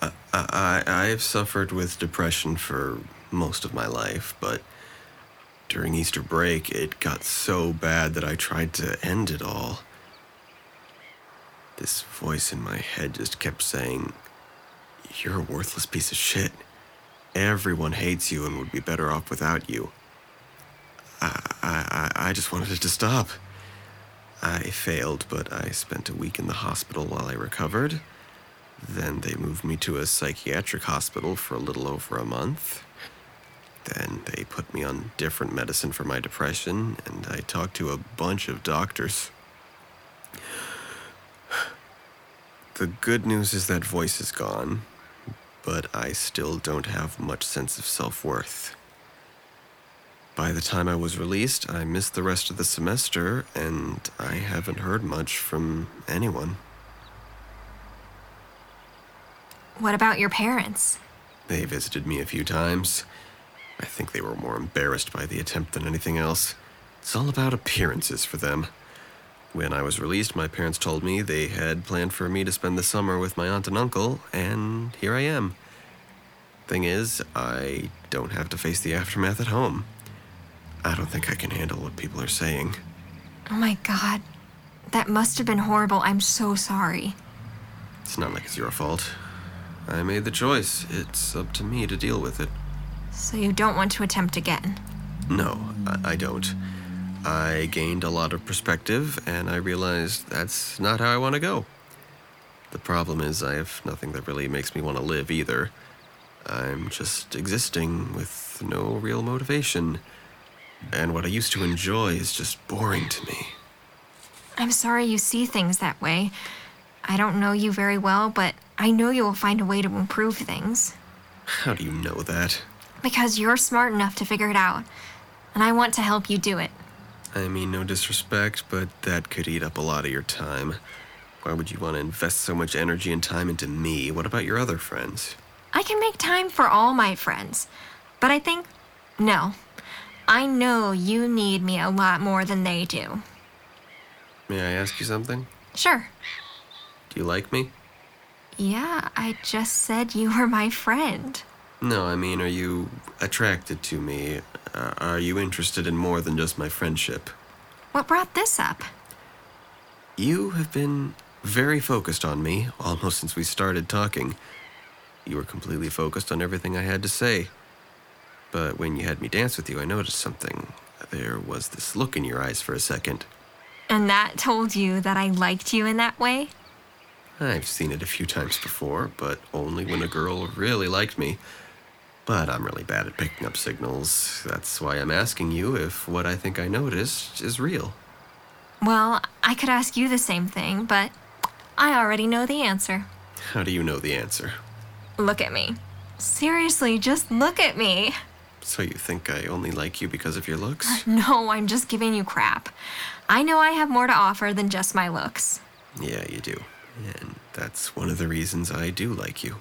Speaker 1: I, I, I've suffered with depression for most of my life, but during Easter break, it got so bad that I tried to end it all. This voice in my head just kept saying, You're a worthless piece of shit. Everyone hates you and would be better off without you. I, I, I just wanted it to stop. I failed, but I spent a week in the hospital while I recovered. Then they moved me to a psychiatric hospital for a little over a month. Then they put me on different medicine for my depression, and I talked to a bunch of doctors. The good news is that voice is gone, but I still don't have much sense of self worth. By the time I was released, I missed the rest of the semester, and I haven't heard much from anyone.
Speaker 7: What about your parents?
Speaker 1: They visited me a few times. I think they were more embarrassed by the attempt than anything else. It's all about appearances for them. When I was released, my parents told me they had planned for me to spend the summer with my aunt and uncle, and here I am. Thing is, I don't have to face the aftermath at home. I don't think I can handle what people are saying.
Speaker 7: Oh my god. That must have been horrible. I'm so sorry.
Speaker 1: It's not like it's your fault. I made the choice. It's up to me to deal with it.
Speaker 7: So you don't want to attempt again?
Speaker 1: No, I, I don't. I gained a lot of perspective, and I realized that's not how I want to go. The problem is, I have nothing that really makes me want to live either. I'm just existing with no real motivation. And what I used to enjoy is just boring to me.
Speaker 7: I'm sorry you see things that way. I don't know you very well, but I know you will find a way to improve things.
Speaker 1: How do you know that?
Speaker 4: Because you're smart enough to figure it out. And I want to help you do it.
Speaker 1: I mean, no disrespect, but that could eat up a lot of your time. Why would you want to invest so much energy and time into me? What about your other friends?
Speaker 4: I can make time for all my friends. But I think, no. I know you need me a lot more than they do.
Speaker 1: May I ask you something?
Speaker 4: Sure.
Speaker 1: Do you like me?
Speaker 4: Yeah, I just said you were my friend.
Speaker 1: No, I mean, are you attracted to me? Uh, are you interested in more than just my friendship?
Speaker 4: What brought this up?
Speaker 1: You have been very focused on me almost since we started talking. You were completely focused on everything I had to say. But when you had me dance with you, I noticed something. There was this look in your eyes for a second.
Speaker 4: And that told you that I liked you in that way?
Speaker 1: I've seen it a few times before, but only when a girl really liked me. But I'm really bad at picking up signals. That's why I'm asking you if what I think I noticed is real.
Speaker 4: Well, I could ask you the same thing, but I already know the answer.
Speaker 1: How do you know the answer?
Speaker 4: Look at me. Seriously, just look at me.
Speaker 1: So you think I only like you because of your looks?
Speaker 4: No, I'm just giving you crap. I know I have more to offer than just my looks.
Speaker 1: Yeah, you do. And that's one of the reasons I do like you.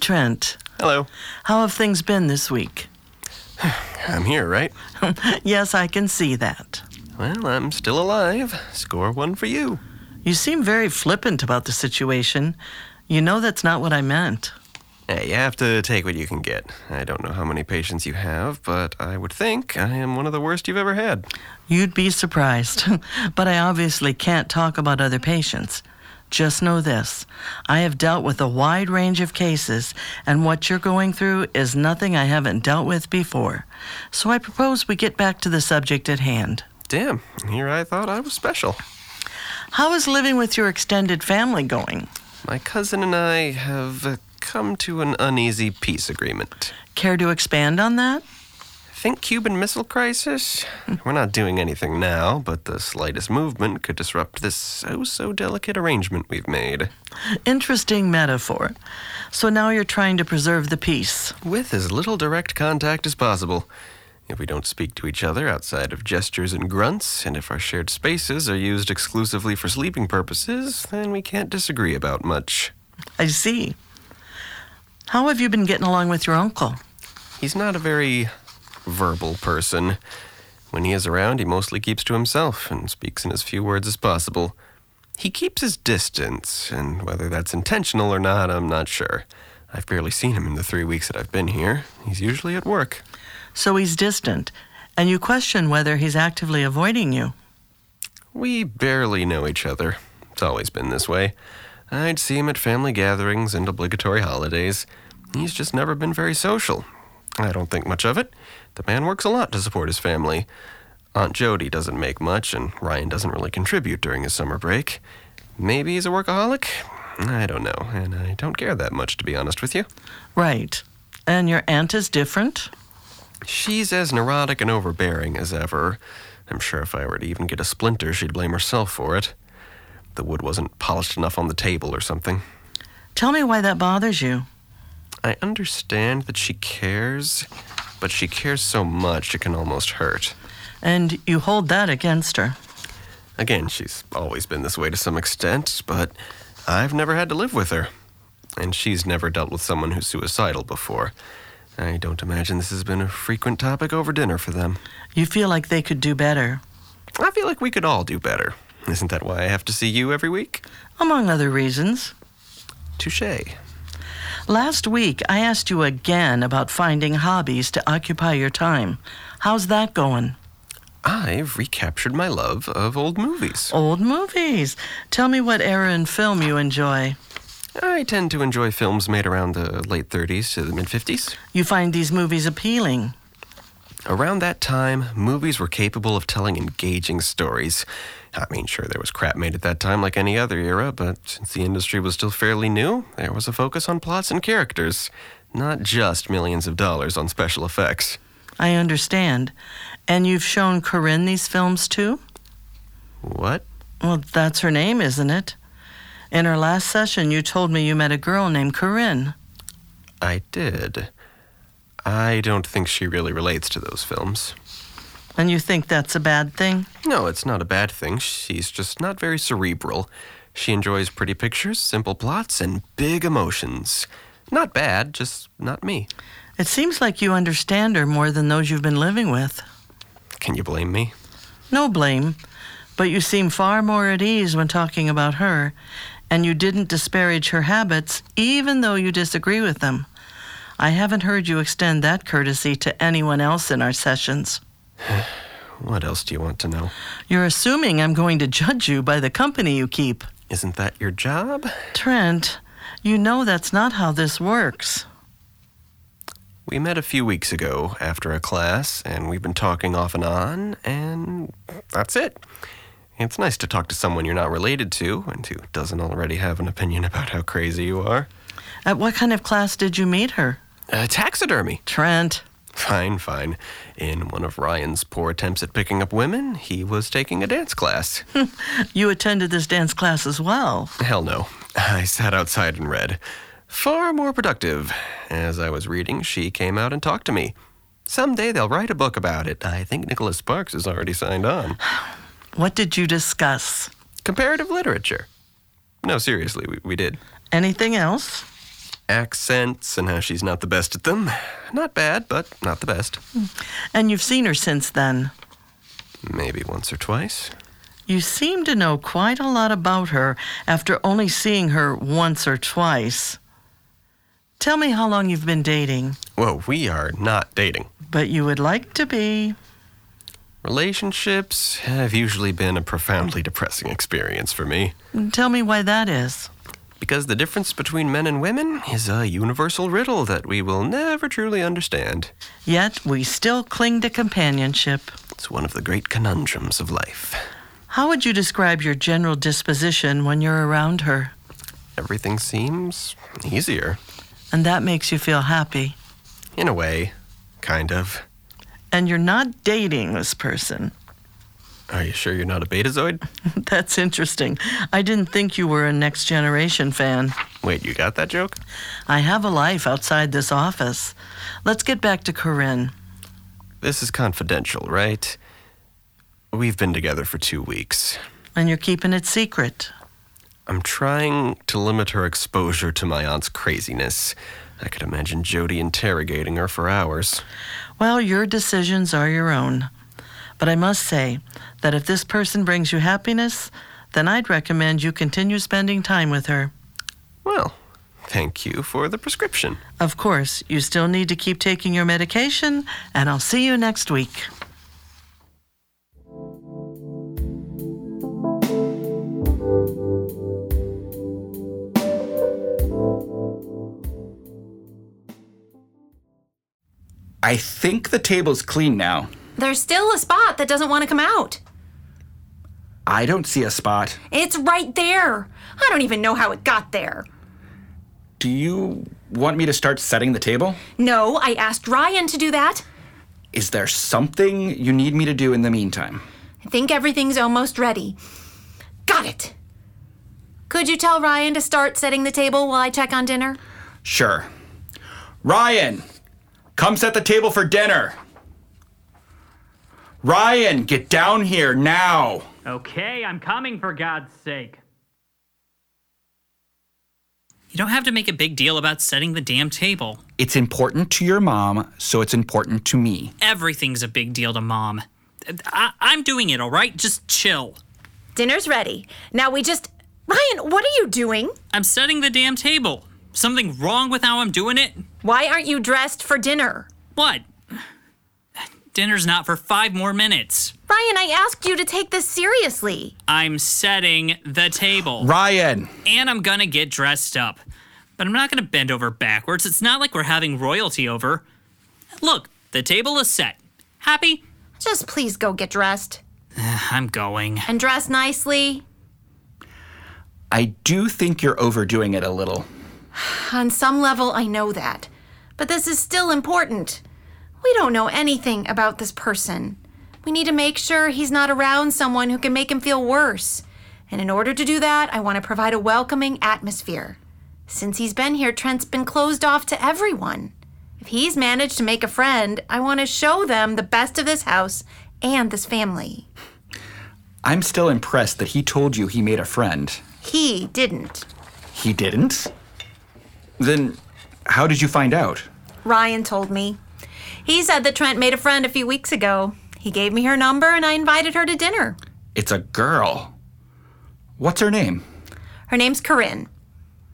Speaker 2: Trent.
Speaker 1: Hello.
Speaker 2: How have things been this week?
Speaker 1: I'm here, right?
Speaker 2: yes, I can see that.
Speaker 1: Well, I'm still alive. Score one for you.
Speaker 2: You seem very flippant about the situation. You know that's not what I meant.
Speaker 1: Hey, you have to take what you can get. I don't know how many patients you have, but I would think I am one of the worst you've ever had.
Speaker 2: You'd be surprised. but I obviously can't talk about other patients. Just know this I have dealt with a wide range of cases, and what you're going through is nothing I haven't dealt with before. So I propose we get back to the subject at hand.
Speaker 1: Damn, here I thought I was special.
Speaker 2: How is living with your extended family going?
Speaker 1: My cousin and I have come to an uneasy peace agreement.
Speaker 2: Care to expand on that?
Speaker 1: Think Cuban Missile Crisis? Hmm. We're not doing anything now, but the slightest movement could disrupt this so so delicate arrangement we've made.
Speaker 2: Interesting metaphor. So now you're trying to preserve the peace.
Speaker 1: With as little direct contact as possible. If we don't speak to each other outside of gestures and grunts, and if our shared spaces are used exclusively for sleeping purposes, then we can't disagree about much.
Speaker 2: I see. How have you been getting along with your uncle?
Speaker 1: He's not a very verbal person. When he is around, he mostly keeps to himself and speaks in as few words as possible. He keeps his distance, and whether that's intentional or not, I'm not sure. I've barely seen him in the three weeks that I've been here. He's usually at work.
Speaker 2: So he's distant, and you question whether he's actively avoiding you.
Speaker 1: We barely know each other. It's always been this way. I'd see him at family gatherings and obligatory holidays. He's just never been very social. I don't think much of it. The man works a lot to support his family. Aunt Jody doesn't make much, and Ryan doesn't really contribute during his summer break. Maybe he's a workaholic? I don't know, and I don't care that much, to be honest with you.
Speaker 2: Right. And your aunt is different?
Speaker 1: She's as neurotic and overbearing as ever. I'm sure if I were to even get a splinter, she'd blame herself for it. The wood wasn't polished enough on the table or something.
Speaker 2: Tell me why that bothers you.
Speaker 1: I understand that she cares, but she cares so much it can almost hurt.
Speaker 2: And you hold that against her.
Speaker 1: Again, she's always been this way to some extent, but I've never had to live with her. And she's never dealt with someone who's suicidal before. I don't imagine this has been a frequent topic over dinner for them.
Speaker 2: You feel like they could do better.
Speaker 1: I feel like we could all do better. Isn't that why I have to see you every week?
Speaker 2: Among other reasons.
Speaker 1: Touche.
Speaker 2: Last week, I asked you again about finding hobbies to occupy your time. How's that going?
Speaker 1: I've recaptured my love of old movies.
Speaker 2: Old movies. Tell me what era in film you enjoy.
Speaker 1: I tend to enjoy films made around the late 30s to the mid 50s.
Speaker 2: You find these movies appealing.
Speaker 1: Around that time, movies were capable of telling engaging stories. I mean, sure, there was crap made at that time like any other era, but since the industry was still fairly new, there was a focus on plots and characters, not just millions of dollars on special effects.
Speaker 2: I understand. And you've shown Corinne these films too?
Speaker 1: What?
Speaker 2: Well, that's her name, isn't it? In our last session, you told me you met a girl named Corinne.
Speaker 1: I did. I don't think she really relates to those films.
Speaker 2: And you think that's a bad thing?
Speaker 1: No, it's not a bad thing. She's just not very cerebral. She enjoys pretty pictures, simple plots, and big emotions. Not bad, just not me.
Speaker 2: It seems like you understand her more than those you've been living with.
Speaker 1: Can you blame me?
Speaker 2: No blame, but you seem far more at ease when talking about her, and you didn't disparage her habits even though you disagree with them. I haven't heard you extend that courtesy to anyone else in our sessions.
Speaker 1: What else do you want to know?
Speaker 2: You're assuming I'm going to judge you by the company you keep.
Speaker 1: Isn't that your job?
Speaker 2: Trent, you know that's not how this works.
Speaker 1: We met a few weeks ago after a class, and we've been talking off and on, and that's it. It's nice to talk to someone you're not related to and who doesn't already have an opinion about how crazy you are.
Speaker 2: At what kind of class did you meet her?
Speaker 1: Uh, taxidermy.
Speaker 2: Trent.
Speaker 1: Fine, fine. In one of Ryan's poor attempts at picking up women, he was taking a dance class.
Speaker 2: You attended this dance class as well.
Speaker 1: Hell no. I sat outside and read. Far more productive. As I was reading, she came out and talked to me. Someday they'll write a book about it. I think Nicholas Sparks has already signed on.
Speaker 2: What did you discuss?
Speaker 1: Comparative literature. No, seriously, we, we did.
Speaker 2: Anything else?
Speaker 1: Accents and how she's not the best at them. Not bad, but not the best. Hmm.
Speaker 2: And you've seen her since then.
Speaker 1: Maybe once or twice.
Speaker 2: You seem to know quite a lot about her after only seeing her once or twice. Tell me how long you've been dating,
Speaker 1: Well, we are not dating.
Speaker 2: but you would like to be.
Speaker 1: Relationships have usually been a profoundly depressing experience for me.
Speaker 2: Tell me why that is.
Speaker 1: Because the difference between men and women is a universal riddle that we will never truly understand.
Speaker 2: Yet we still cling to companionship.
Speaker 1: It's one of the great conundrums of life.
Speaker 2: How would you describe your general disposition when you're around her?
Speaker 1: Everything seems easier.
Speaker 2: And that makes you feel happy.
Speaker 1: In a way, kind of.
Speaker 2: And you're not dating this person.
Speaker 1: Are you sure you're not a betazoid?
Speaker 2: That's interesting. I didn't think you were a Next Generation fan.
Speaker 1: Wait, you got that joke?
Speaker 2: I have a life outside this office. Let's get back to Corinne.
Speaker 1: This is confidential, right? We've been together for two weeks.
Speaker 2: And you're keeping it secret.
Speaker 1: I'm trying to limit her exposure to my aunt's craziness. I could imagine Jody interrogating her for hours.
Speaker 2: Well, your decisions are your own. But I must say that if this person brings you happiness, then I'd recommend you continue spending time with her.
Speaker 1: Well, thank you for the prescription.
Speaker 2: Of course, you still need to keep taking your medication, and I'll see you next week.
Speaker 3: I think the table's clean now.
Speaker 6: There's still a spot that doesn't want to come out.
Speaker 3: I don't see a spot.
Speaker 6: It's right there. I don't even know how it got there.
Speaker 3: Do you want me to start setting the table?
Speaker 6: No, I asked Ryan to do that.
Speaker 3: Is there something you need me to do in the meantime?
Speaker 6: I think everything's almost ready. Got it. Could you tell Ryan to start setting the table while I check on dinner?
Speaker 3: Sure. Ryan, come set the table for dinner. Ryan, get down here now.
Speaker 5: Okay, I'm coming for God's sake. You don't have to make a big deal about setting the damn table.
Speaker 3: It's important to your mom, so it's important to me.
Speaker 5: Everything's a big deal to mom. I- I'm doing it, all right? Just chill.
Speaker 6: Dinner's ready. Now we just. Ryan, what are you doing?
Speaker 5: I'm setting the damn table. Something wrong with how I'm doing it?
Speaker 6: Why aren't you dressed for dinner?
Speaker 5: What? Dinner's not for five more minutes.
Speaker 4: Ryan, I asked you to take this seriously.
Speaker 5: I'm setting the table.
Speaker 3: Ryan!
Speaker 5: and I'm gonna get dressed up. But I'm not gonna bend over backwards. It's not like we're having royalty over. Look, the table is set. Happy?
Speaker 4: Just please go get dressed.
Speaker 5: I'm going.
Speaker 4: And dress nicely.
Speaker 3: I do think you're overdoing it a little.
Speaker 4: On some level, I know that. But this is still important. We don't know anything about this person. We need to make sure he's not around someone who can make him feel worse. And in order to do that, I want to provide a welcoming atmosphere. Since he's been here, Trent's been closed off to everyone. If he's managed to make a friend, I want to show them the best of this house and this family.
Speaker 3: I'm still impressed that he told you he made a friend.
Speaker 4: He didn't.
Speaker 3: He didn't? Then how did you find out?
Speaker 4: Ryan told me. He said that Trent made a friend a few weeks ago. He gave me her number and I invited her to dinner.
Speaker 3: It's a girl. What's her name?
Speaker 4: Her name's Corinne.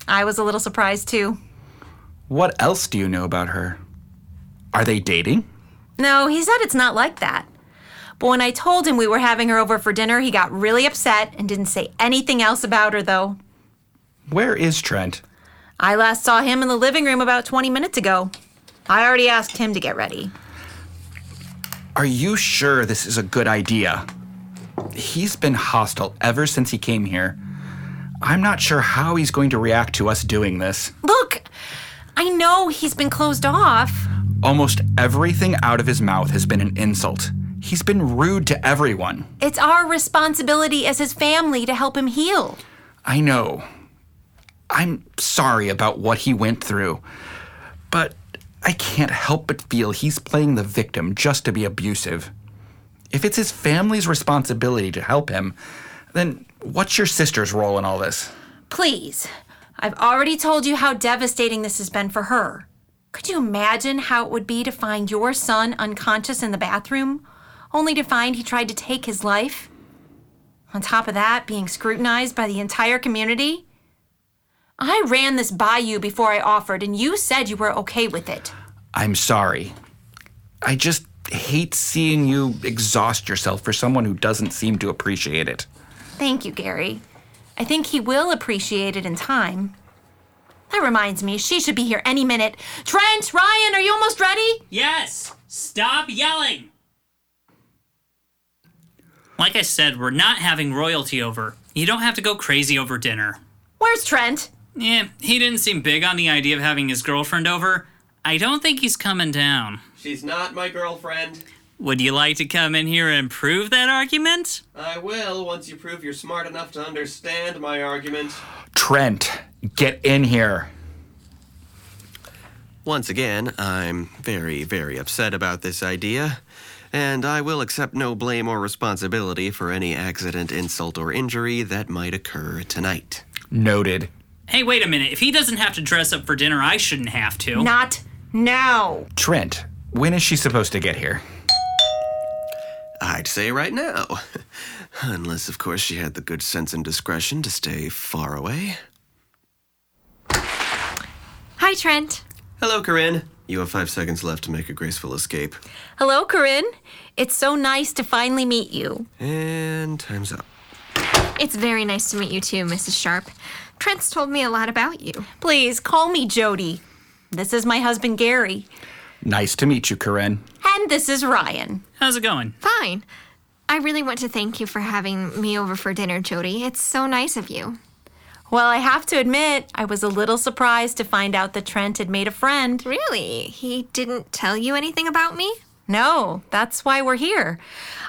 Speaker 4: I was a little surprised too.
Speaker 3: What else do you know about her? Are they dating?
Speaker 4: No, he said it's not like that. But when I told him we were having her over for dinner, he got really upset and didn't say anything else about her, though.
Speaker 3: Where is Trent?
Speaker 4: I last saw him in the living room about 20 minutes ago. I already asked him to get ready.
Speaker 3: Are you sure this is a good idea? He's been hostile ever since he came here. I'm not sure how he's going to react to us doing this.
Speaker 4: Look, I know he's been closed off.
Speaker 3: Almost everything out of his mouth has been an insult. He's been rude to everyone.
Speaker 4: It's our responsibility as his family to help him heal.
Speaker 3: I know. I'm sorry about what he went through. But I can't help but feel he's playing the victim just to be abusive. If it's his family's responsibility to help him, then what's your sister's role in all this?
Speaker 4: Please, I've already told you how devastating this has been for her. Could you imagine how it would be to find your son unconscious in the bathroom, only to find he tried to take his life? On top of that, being scrutinized by the entire community? I ran this by you before I offered, and you said you were okay with it.
Speaker 3: I'm sorry. I just hate seeing you exhaust yourself for someone who doesn't seem to appreciate it.
Speaker 4: Thank you, Gary. I think he will appreciate it in time. That reminds me, she should be here any minute. Trent, Ryan, are you almost ready?
Speaker 5: Yes! Stop yelling! Like I said, we're not having royalty over. You don't have to go crazy over dinner.
Speaker 4: Where's Trent?
Speaker 5: Yeah, he didn't seem big on the idea of having his girlfriend over. I don't think he's coming down.
Speaker 1: She's not my girlfriend.
Speaker 5: Would you like to come in here and prove that argument?
Speaker 1: I will once you prove you're smart enough to understand my argument.
Speaker 3: Trent, get in here.
Speaker 1: Once again, I'm very, very upset about this idea, and I will accept no blame or responsibility for any accident, insult, or injury that might occur tonight.
Speaker 3: Noted.
Speaker 5: Hey, wait a minute. If he doesn't have to dress up for dinner, I shouldn't have to.
Speaker 4: Not now.
Speaker 3: Trent, when is she supposed to get here?
Speaker 1: I'd say right now. Unless, of course, she had the good sense and discretion to stay far away.
Speaker 4: Hi, Trent.
Speaker 1: Hello, Corinne. You have five seconds left to make a graceful escape.
Speaker 4: Hello, Corinne. It's so nice to finally meet you.
Speaker 1: And time's up.
Speaker 7: It's very nice to meet you too, Mrs. Sharp. Trent's told me a lot about you.
Speaker 4: Please call me Jody. This is my husband, Gary.
Speaker 3: Nice to meet you, Corinne.
Speaker 4: And this is Ryan.
Speaker 5: How's it going?
Speaker 7: Fine. I really want to thank you for having me over for dinner, Jody. It's so nice of you.
Speaker 4: Well, I have to admit, I was a little surprised to find out that Trent had made a friend.
Speaker 7: Really? He didn't tell you anything about me?
Speaker 4: No, that's why we're here.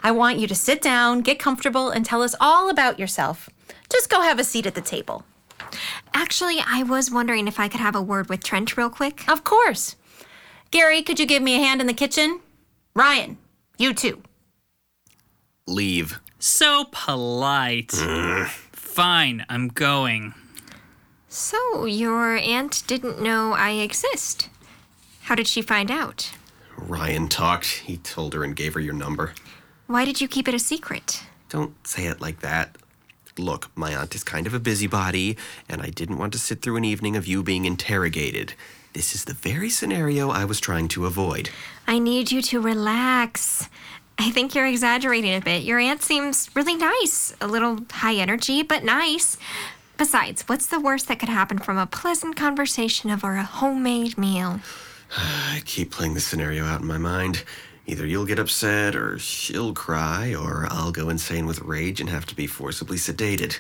Speaker 4: I want you to sit down, get comfortable, and tell us all about yourself. Just go have a seat at the table.
Speaker 7: Actually, I was wondering if I could have a word with Trent real quick.
Speaker 4: Of course. Gary, could you give me a hand in the kitchen? Ryan, you too.
Speaker 1: Leave.
Speaker 5: So polite. Fine, I'm going.
Speaker 7: So, your aunt didn't know I exist. How did she find out?
Speaker 1: Ryan talked. He told her and gave her your number.
Speaker 7: Why did you keep it a secret?
Speaker 1: Don't say it like that. Look, my aunt is kind of a busybody, and I didn't want to sit through an evening of you being interrogated. This is the very scenario I was trying to avoid.
Speaker 7: I need you to relax. I think you're exaggerating a bit. Your aunt seems really nice. A little high energy, but nice. Besides, what's the worst that could happen from a pleasant conversation over a homemade meal?
Speaker 1: I keep playing this scenario out in my mind. Either you'll get upset, or she'll cry, or I'll go insane with rage and have to be forcibly sedated.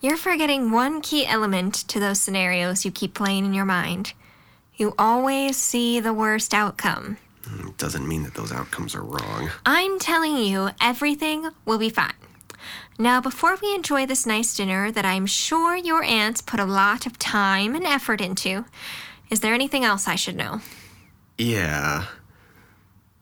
Speaker 7: You're forgetting one key element to those scenarios you keep playing in your mind. You always see the worst outcome.
Speaker 1: It doesn't mean that those outcomes are wrong.
Speaker 7: I'm telling you, everything will be fine. Now, before we enjoy this nice dinner that I'm sure your aunts put a lot of time and effort into, is there anything else I should know?
Speaker 1: Yeah.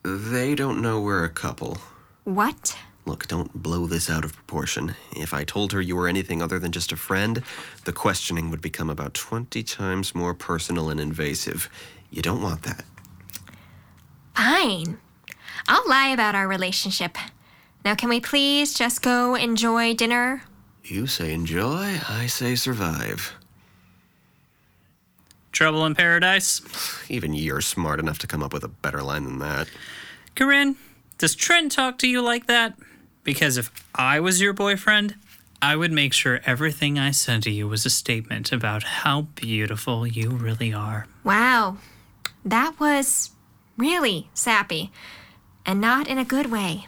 Speaker 1: They don't know we're a couple.
Speaker 7: What?
Speaker 1: Look, don't blow this out of proportion. If I told her you were anything other than just a friend, the questioning would become about 20 times more personal and invasive. You don't want that.
Speaker 7: Fine. I'll lie about our relationship. Now, can we please just go enjoy dinner?
Speaker 1: You say enjoy, I say survive.
Speaker 5: Trouble in paradise?
Speaker 1: Even you're smart enough to come up with a better line than that.
Speaker 5: Corinne, does Trent talk to you like that? Because if I was your boyfriend, I would make sure everything I said to you was a statement about how beautiful you really are.
Speaker 7: Wow. That was really sappy. And not in a good way.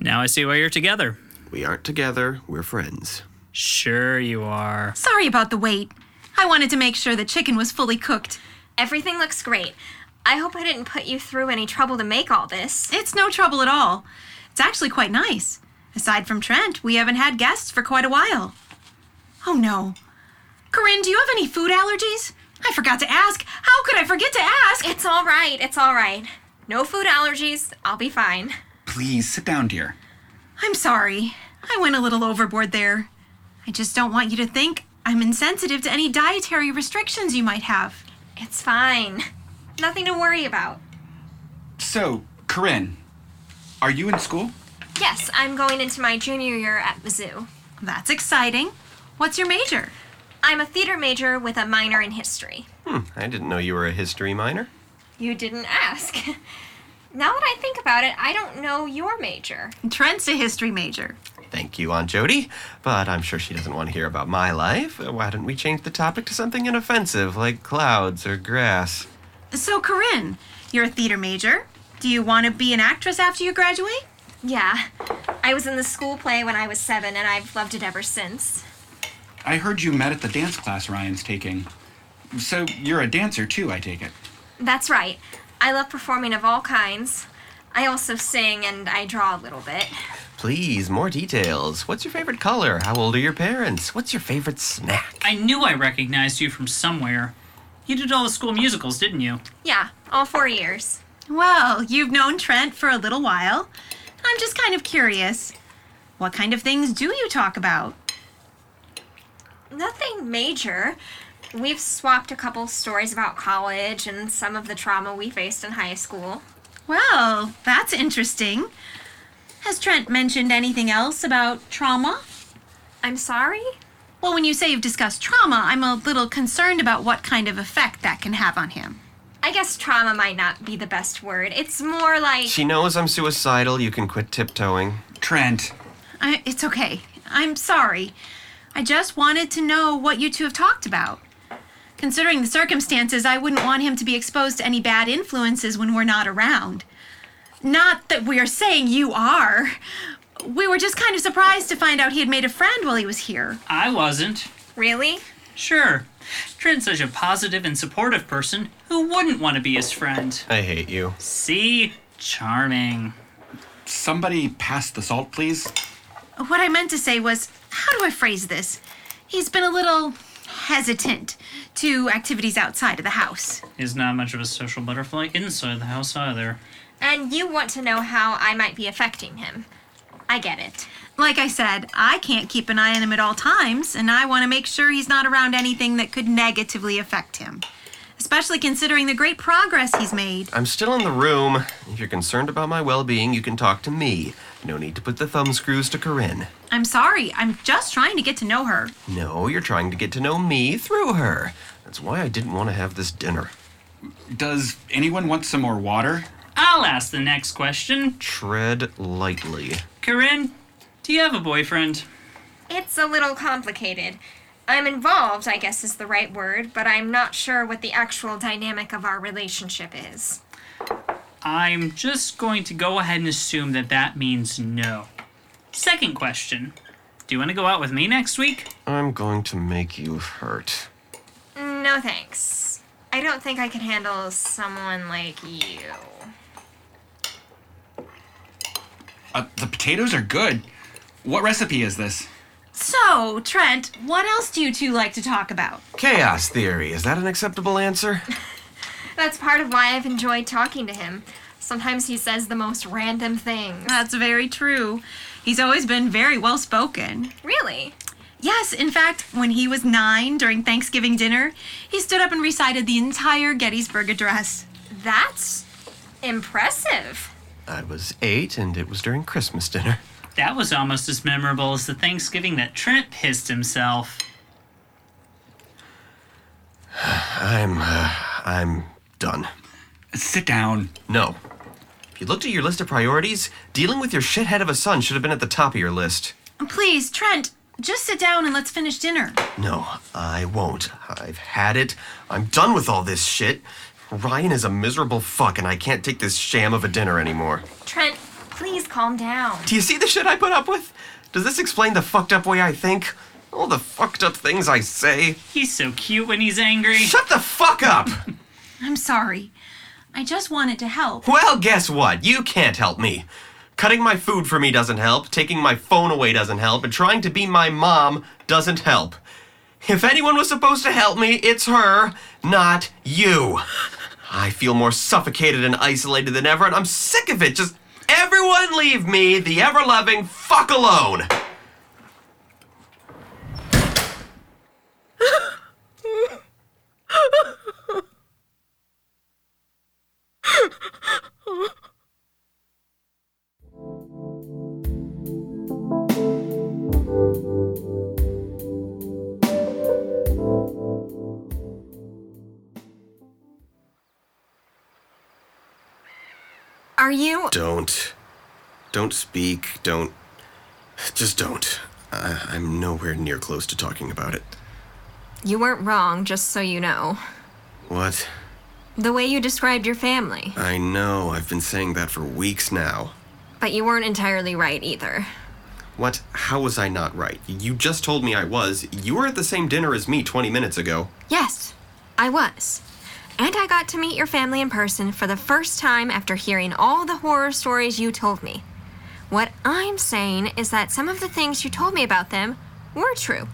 Speaker 5: Now I see why you're together.
Speaker 1: We aren't together, we're friends.
Speaker 5: Sure, you are.
Speaker 4: Sorry about the wait. I wanted to make sure the chicken was fully cooked.
Speaker 7: Everything looks great. I hope I didn't put you through any trouble to make all this.
Speaker 4: It's no trouble at all. It's actually quite nice. Aside from Trent, we haven't had guests for quite a while. Oh no. Corinne, do you have any food allergies? I forgot to ask. How could I forget to ask?
Speaker 7: It's all right. It's all right. No food allergies. I'll be fine.
Speaker 3: Please sit down, dear.
Speaker 4: I'm sorry. I went a little overboard there. I just don't want you to think I'm insensitive to any dietary restrictions you might have.
Speaker 7: It's fine. Nothing to worry about.
Speaker 3: So, Corinne, are you in school?
Speaker 7: Yes, I'm going into my junior year at Mizzou.
Speaker 4: That's exciting. What's your major?
Speaker 7: I'm a theater major with a minor in history.
Speaker 1: Hmm, I didn't know you were a history minor.
Speaker 7: You didn't ask. now that I think about it, I don't know your major.
Speaker 4: Trent's a history major.
Speaker 1: Thank you, Aunt Jody. But I'm sure she doesn't want to hear about my life. Why don't we change the topic to something inoffensive, like clouds or grass?
Speaker 4: So, Corinne, you're a theater major. Do you want to be an actress after you graduate?
Speaker 7: Yeah, I was in the school play when I was seven, and I've loved it ever since.
Speaker 3: I heard you met at the dance class Ryan's taking. So, you're a dancer too, I take it.
Speaker 7: That's right. I love performing of all kinds. I also sing and I draw a little bit.
Speaker 1: Please, more details. What's your favorite color? How old are your parents? What's your favorite snack?
Speaker 5: I knew I recognized you from somewhere. You did all the school musicals, didn't you?
Speaker 7: Yeah, all four years.
Speaker 4: Well, you've known Trent for a little while. I'm just kind of curious. What kind of things do you talk about?
Speaker 7: Nothing major. We've swapped a couple stories about college and some of the trauma we faced in high school.
Speaker 4: Well, that's interesting. Has Trent mentioned anything else about trauma?
Speaker 7: I'm sorry?
Speaker 4: Well, when you say you've discussed trauma, I'm a little concerned about what kind of effect that can have on him.
Speaker 7: I guess trauma might not be the best word. It's more like.
Speaker 1: She knows I'm suicidal. You can quit tiptoeing.
Speaker 3: Trent,
Speaker 4: I, it's okay. I'm sorry. I just wanted to know what you two have talked about. Considering the circumstances, I wouldn't want him to be exposed to any bad influences when we're not around. Not that we're saying you are. We were just kind of surprised to find out he had made a friend while he was here.
Speaker 5: I wasn't.
Speaker 7: Really?
Speaker 5: Sure. Trent's such a positive and supportive person. Who wouldn't want to be his friend?
Speaker 1: I hate you.
Speaker 5: See? Charming.
Speaker 3: somebody pass the salt, please.
Speaker 4: What I meant to say was how do I phrase this? He's been a little hesitant to activities outside of the house.
Speaker 5: He's not much of a social butterfly inside the house either.
Speaker 7: And you want to know how I might be affecting him. I get it.
Speaker 4: Like I said, I can't keep an eye on him at all times, and I want to make sure he's not around anything that could negatively affect him. especially considering the great progress he's made.
Speaker 1: I'm still in the room. If you're concerned about my well being, you can talk to me. No need to put the thumb screws to Corinne.
Speaker 4: I'm sorry, I'm just trying to get to know her.
Speaker 1: No, you're trying to get to know me through her. That's why I didn't want to have this dinner.
Speaker 3: Does anyone want some more water?
Speaker 5: I'll ask the next question.
Speaker 1: Tread lightly.
Speaker 5: Corinne, do you have a boyfriend?
Speaker 7: It's a little complicated. I'm involved, I guess is the right word, but I'm not sure what the actual dynamic of our relationship is.
Speaker 5: I'm just going to go ahead and assume that that means no. Second question Do you want to go out with me next week?
Speaker 1: I'm going to make you hurt.
Speaker 7: No thanks. I don't think I can handle someone like you.
Speaker 3: Uh, the potatoes are good. What recipe is this?
Speaker 4: So, Trent, what else do you two like to talk about?
Speaker 1: Chaos theory. Is that an acceptable answer?
Speaker 7: That's part of why I've enjoyed talking to him. Sometimes he says the most random things.
Speaker 4: That's very true. He's always been very well spoken.
Speaker 7: Really?
Speaker 4: Yes, in fact, when he was nine during Thanksgiving dinner, he stood up and recited the entire Gettysburg Address.
Speaker 7: That's impressive.
Speaker 1: I was eight, and it was during Christmas dinner.
Speaker 5: That was almost as memorable as the Thanksgiving that Trent pissed himself.
Speaker 1: I'm, uh, I'm done.
Speaker 3: Sit down.
Speaker 1: No. If you looked at your list of priorities, dealing with your shithead of a son should have been at the top of your list.
Speaker 4: Please, Trent, just sit down and let's finish dinner.
Speaker 1: No, I won't. I've had it. I'm done with all this shit. Ryan is a miserable fuck, and I can't take this sham of a dinner anymore.
Speaker 7: Trent, please calm down.
Speaker 1: Do you see the shit I put up with? Does this explain the fucked up way I think? All the fucked up things I say?
Speaker 5: He's so cute when he's angry.
Speaker 1: Shut the fuck up!
Speaker 4: I'm sorry. I just wanted to help.
Speaker 1: well, guess what? You can't help me. Cutting my food for me doesn't help, taking my phone away doesn't help, and trying to be my mom doesn't help. If anyone was supposed to help me, it's her, not you. I feel more suffocated and isolated than ever, and I'm sick of it. Just everyone leave me, the ever loving, fuck alone.
Speaker 7: Are you.
Speaker 1: Don't. Don't speak. Don't. Just don't. I, I'm nowhere near close to talking about it.
Speaker 7: You weren't wrong, just so you know.
Speaker 1: What?
Speaker 7: The way you described your family.
Speaker 1: I know, I've been saying that for weeks now.
Speaker 7: But you weren't entirely right either.
Speaker 1: What? How was I not right? You just told me I was. You were at the same dinner as me 20 minutes ago.
Speaker 7: Yes, I was. And I got to meet your family in person for the first time after hearing all the horror stories you told me. What I'm saying is that some of the things you told me about them were true.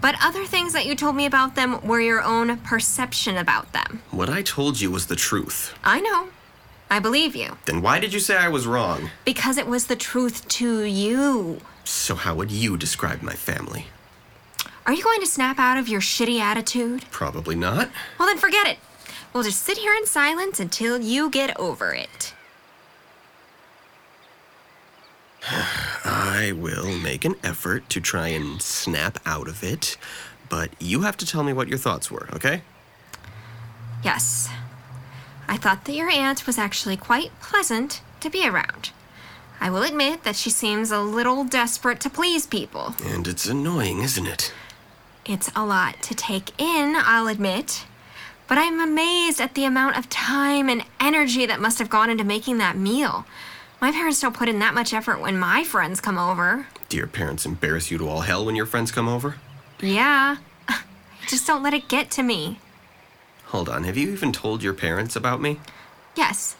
Speaker 7: But other things that you told me about them were your own perception about them.
Speaker 1: What I told you was the truth.
Speaker 7: I know. I believe you.
Speaker 1: Then why did you say I was wrong?
Speaker 7: Because it was the truth to you.
Speaker 1: So, how would you describe my family?
Speaker 7: Are you going to snap out of your shitty attitude?
Speaker 1: Probably not.
Speaker 7: Well, then forget it. We'll just sit here in silence until you get over it.
Speaker 1: I will make an effort to try and snap out of it, but you have to tell me what your thoughts were, okay?
Speaker 7: Yes. I thought that your aunt was actually quite pleasant to be around. I will admit that she seems a little desperate to please people.
Speaker 1: And it's annoying, isn't it?
Speaker 7: It's a lot to take in, I'll admit. But I'm amazed at the amount of time and energy that must have gone into making that meal. My parents don't put in that much effort when my friends come over.
Speaker 1: Do your parents embarrass you to all hell when your friends come over?
Speaker 7: Yeah. Just don't let it get to me.
Speaker 1: Hold on, have you even told your parents about me?
Speaker 7: Yes,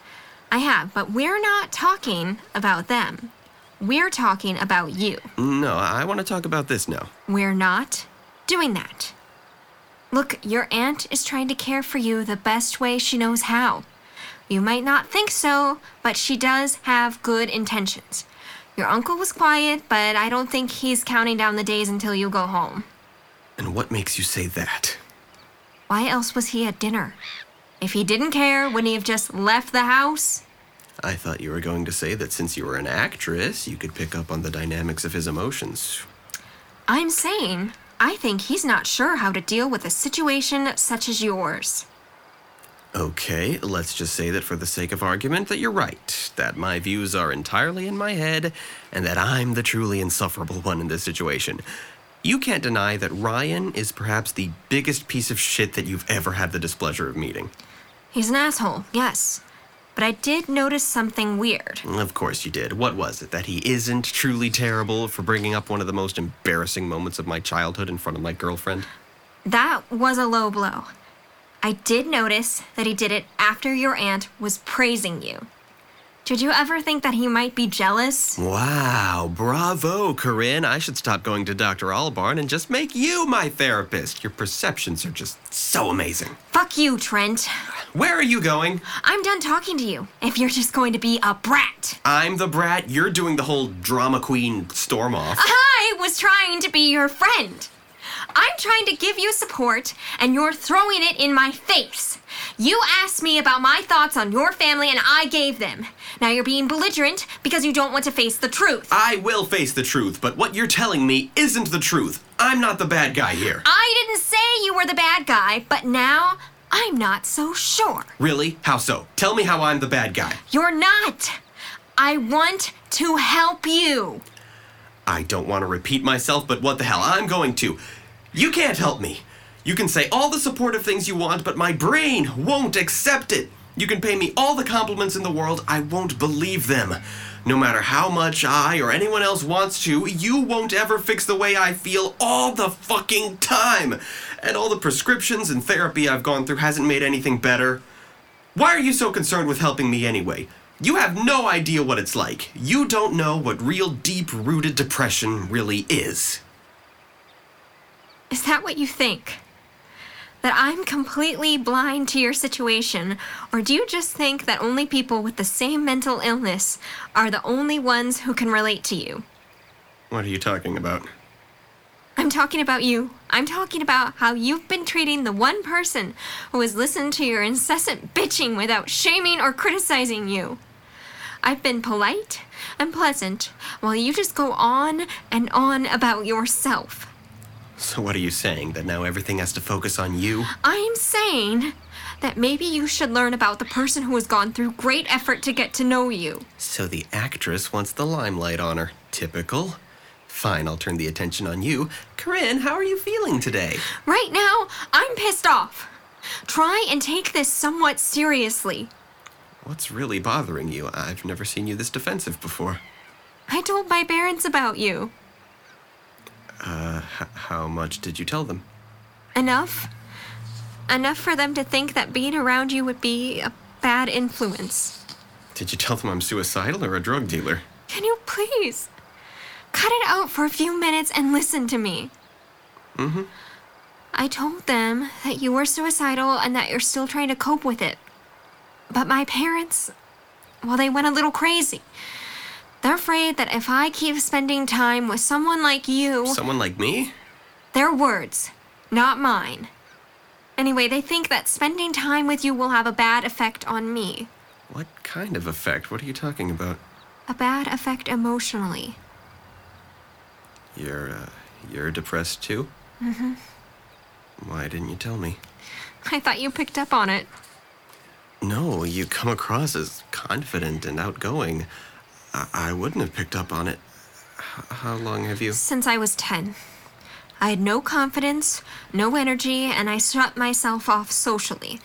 Speaker 7: I have, but we're not talking about them. We're talking about you.
Speaker 1: No, I want to talk about this now.
Speaker 7: We're not doing that. Look, your aunt is trying to care for you the best way she knows how. You might not think so, but she does have good intentions. Your uncle was quiet, but I don't think he's counting down the days until you go home.
Speaker 1: And what makes you say that?
Speaker 7: Why else was he at dinner? If he didn't care, wouldn't he have just left the house?
Speaker 1: I thought you were going to say that since you were an actress, you could pick up on the dynamics of his emotions.
Speaker 7: I'm saying, I think he's not sure how to deal with a situation such as yours.
Speaker 1: Okay, let's just say that for the sake of argument that you're right, that my views are entirely in my head, and that I'm the truly insufferable one in this situation. You can't deny that Ryan is perhaps the biggest piece of shit that you've ever had the displeasure of meeting.
Speaker 7: He's an asshole, yes. But I did notice something weird.
Speaker 1: Of course you did. What was it? That he isn't truly terrible for bringing up one of the most embarrassing moments of my childhood in front of my girlfriend?
Speaker 7: That was a low blow. I did notice that he did it after your aunt was praising you. Did you ever think that he might be jealous?
Speaker 1: Wow, bravo, Corinne. I should stop going to Dr. Albarn and just make you my therapist. Your perceptions are just so amazing.
Speaker 7: Fuck you, Trent.
Speaker 1: Where are you going?
Speaker 7: I'm done talking to you. If you're just going to be a brat.
Speaker 1: I'm the brat. You're doing the whole drama queen storm off.
Speaker 7: I was trying to be your friend. I'm trying to give you support, and you're throwing it in my face. You asked me about my thoughts on your family, and I gave them. Now you're being belligerent because you don't want to face the truth.
Speaker 1: I will face the truth, but what you're telling me isn't the truth. I'm not the bad guy here.
Speaker 7: I didn't say you were the bad guy, but now I'm not so sure.
Speaker 1: Really? How so? Tell me how I'm the bad guy.
Speaker 7: You're not. I want to help you.
Speaker 1: I don't want to repeat myself, but what the hell? I'm going to. You can't help me. You can say all the supportive things you want, but my brain won't accept it. You can pay me all the compliments in the world, I won't believe them. No matter how much I or anyone else wants to, you won't ever fix the way I feel all the fucking time. And all the prescriptions and therapy I've gone through hasn't made anything better. Why are you so concerned with helping me anyway? You have no idea what it's like. You don't know what real deep rooted depression really is.
Speaker 7: Is that what you think? That I'm completely blind to your situation? Or do you just think that only people with the same mental illness are the only ones who can relate to you?
Speaker 1: What are you talking about?
Speaker 7: I'm talking about you. I'm talking about how you've been treating the one person who has listened to your incessant bitching without shaming or criticizing you. I've been polite and pleasant while you just go on and on about yourself.
Speaker 1: So, what are you saying? That now everything has to focus on you?
Speaker 7: I'm saying that maybe you should learn about the person who has gone through great effort to get to know you.
Speaker 1: So, the actress wants the limelight on her. Typical. Fine, I'll turn the attention on you. Corinne, how are you feeling today?
Speaker 7: Right now, I'm pissed off. Try and take this somewhat seriously.
Speaker 1: What's really bothering you? I've never seen you this defensive before.
Speaker 7: I told my parents about you.
Speaker 1: Uh, h- how much did you tell them?
Speaker 7: Enough. Enough for them to think that being around you would be a bad influence.
Speaker 1: Did you tell them I'm suicidal or a drug dealer?
Speaker 7: Can you please cut it out for a few minutes and listen to me?
Speaker 1: Mm-hmm.
Speaker 7: I told them that you were suicidal and that you're still trying to cope with it. But my parents, well, they went a little crazy. They're afraid that if I keep spending time with someone like you,
Speaker 1: Someone like me?
Speaker 7: their words, not mine. Anyway, they think that spending time with you will have a bad effect on me.
Speaker 1: What kind of effect? What are you talking about?
Speaker 7: A bad effect emotionally.
Speaker 1: You're, uh, you're depressed too? Mm-hmm. Why didn't you tell me?
Speaker 7: I thought you picked up on it.
Speaker 1: No, you come across as confident and outgoing. I, wouldn't have picked up on it. How long have you?
Speaker 7: Since I was 10. I had no confidence, no energy, and I shut myself off socially.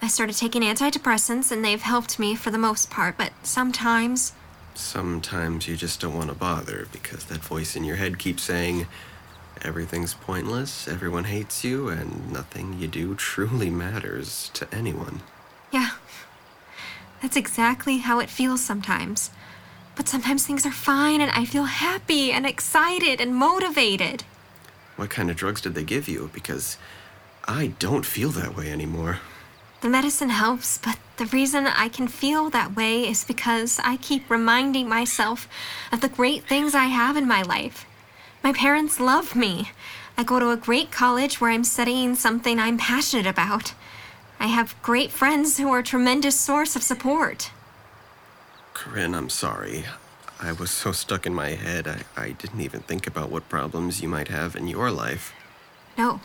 Speaker 7: I started taking antidepressants, and they've helped me for the most part, but sometimes
Speaker 1: Sometimes you just don't want to bother because that voice in your head keeps saying, everything's pointless, everyone hates you, and nothing you do truly matters to anyone.
Speaker 7: Yeah. That's exactly how it feels sometimes. But sometimes things are fine and I feel happy and excited and motivated.
Speaker 1: What kind of drugs did they give you? Because I don't feel that way anymore.
Speaker 7: The medicine helps, but the reason I can feel that way is because I keep reminding myself of the great things I have in my life. My parents love me. I go to a great college where I'm studying something I'm passionate about. I have great friends who are a tremendous source of support.
Speaker 1: Corinne, I'm sorry. I was so stuck in my head, I, I didn't even think about what problems you might have in your life.
Speaker 7: No,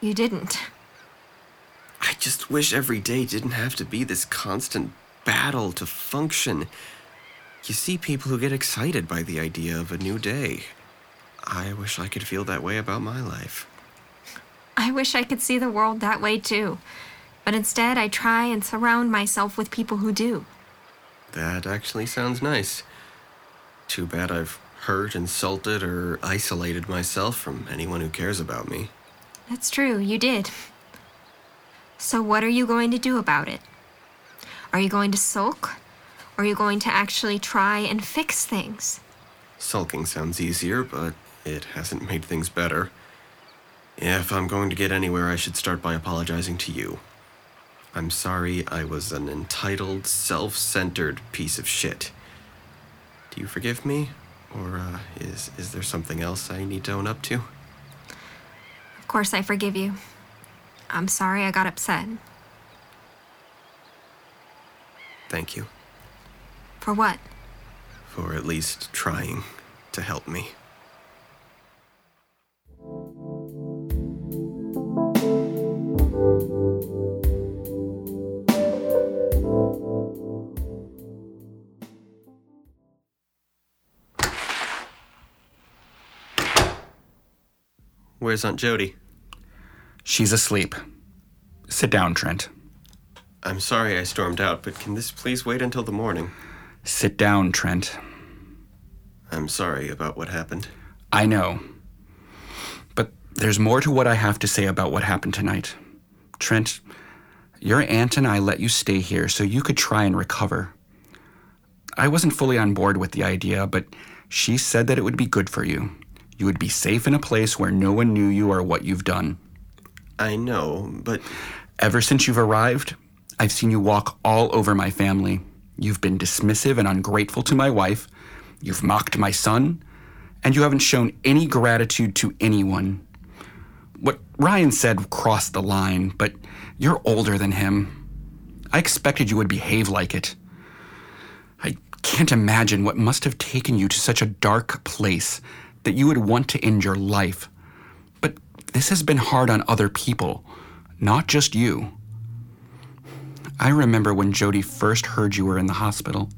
Speaker 7: you didn't.
Speaker 1: I just wish every day didn't have to be this constant battle to function. You see people who get excited by the idea of a new day. I wish I could feel that way about my life.
Speaker 7: I wish I could see the world that way too. But instead, I try and surround myself with people who do.
Speaker 1: That actually sounds nice. Too bad I've hurt, insulted, or isolated myself from anyone who cares about me.
Speaker 7: That's true, you did. So, what are you going to do about it? Are you going to sulk? Or are you going to actually try and fix things?
Speaker 1: Sulking sounds easier, but it hasn't made things better. If I'm going to get anywhere, I should start by apologizing to you. I'm sorry I was an entitled, self centered piece of shit. Do you forgive me? Or uh, is, is there something else I need to own up to?
Speaker 7: Of course, I forgive you. I'm sorry I got upset.
Speaker 1: Thank you
Speaker 7: For what?
Speaker 1: for at least trying to help me. Where's Aunt Jody?
Speaker 3: She's asleep. Sit down, Trent.
Speaker 1: I'm sorry I stormed out, but can this please wait until the morning?
Speaker 3: Sit down, Trent.
Speaker 1: I'm sorry about what happened.
Speaker 3: I know. But there's more to what I have to say about what happened tonight. Trent, your aunt and I let you stay here so you could try and recover. I wasn't fully on board with the idea, but she said that it would be good for you. You would be safe in a place where no one knew you or what you've done.
Speaker 1: I know, but
Speaker 3: Ever since you've arrived, I've seen you walk all over my family. You've been dismissive and ungrateful to my wife. You've mocked my son. And you haven't shown any gratitude to anyone. What Ryan said crossed the line, but you're older than him. I expected you would behave like it. I can't imagine what must have taken you to such a dark place that you would want to end your life. But this has been hard on other people, not just you. I remember when Jody first heard you were in the hospital.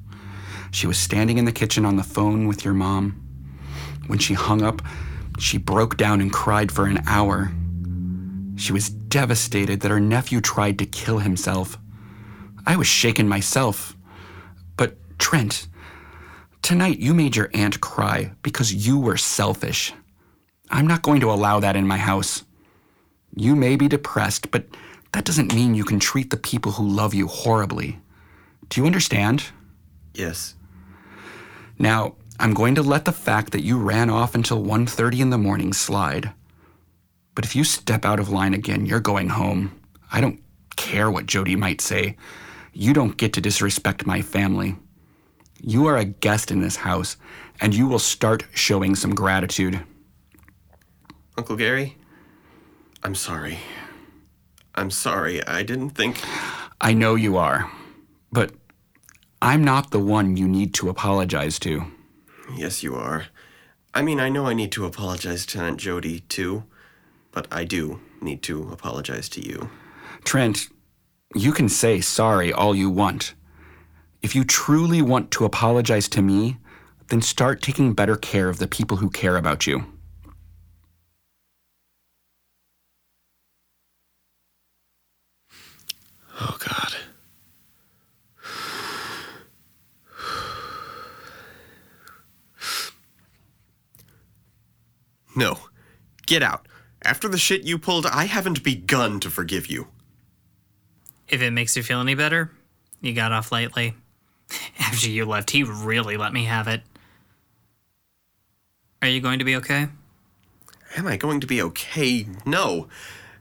Speaker 3: She was standing in the kitchen on the phone with your mom. When she hung up, she broke down and cried for an hour. She was devastated that her nephew tried to kill himself. I was shaken myself. But, Trent, tonight you made your aunt cry because you were selfish. I'm not going to allow that in my house. You may be depressed, but that doesn't mean you can treat the people who love you horribly. Do you understand?
Speaker 1: yes,
Speaker 3: Now, I'm going to let the fact that you ran off until 1:30 in the morning slide. But if you step out of line again, you're going home. I don't care what Jody might say. You don't get to disrespect my family. You are a guest in this house, and you will start showing some gratitude.
Speaker 1: Uncle Gary, I'm sorry. I'm sorry. I didn't think.
Speaker 3: I know you are, but I'm not the one you need to apologize to.
Speaker 1: Yes, you are. I mean, I know I need to apologize to Aunt Jody, too, but I do need to apologize to you.
Speaker 3: Trent, you can say sorry all you want. If you truly want to apologize to me, then start taking better care of the people who care about you.
Speaker 1: Oh, God. No. Get out. After the shit you pulled, I haven't begun to forgive you.
Speaker 5: If it makes you feel any better, you got off lightly. After you left, he really let me have it. Are you going to be okay?
Speaker 1: Am I going to be okay? No.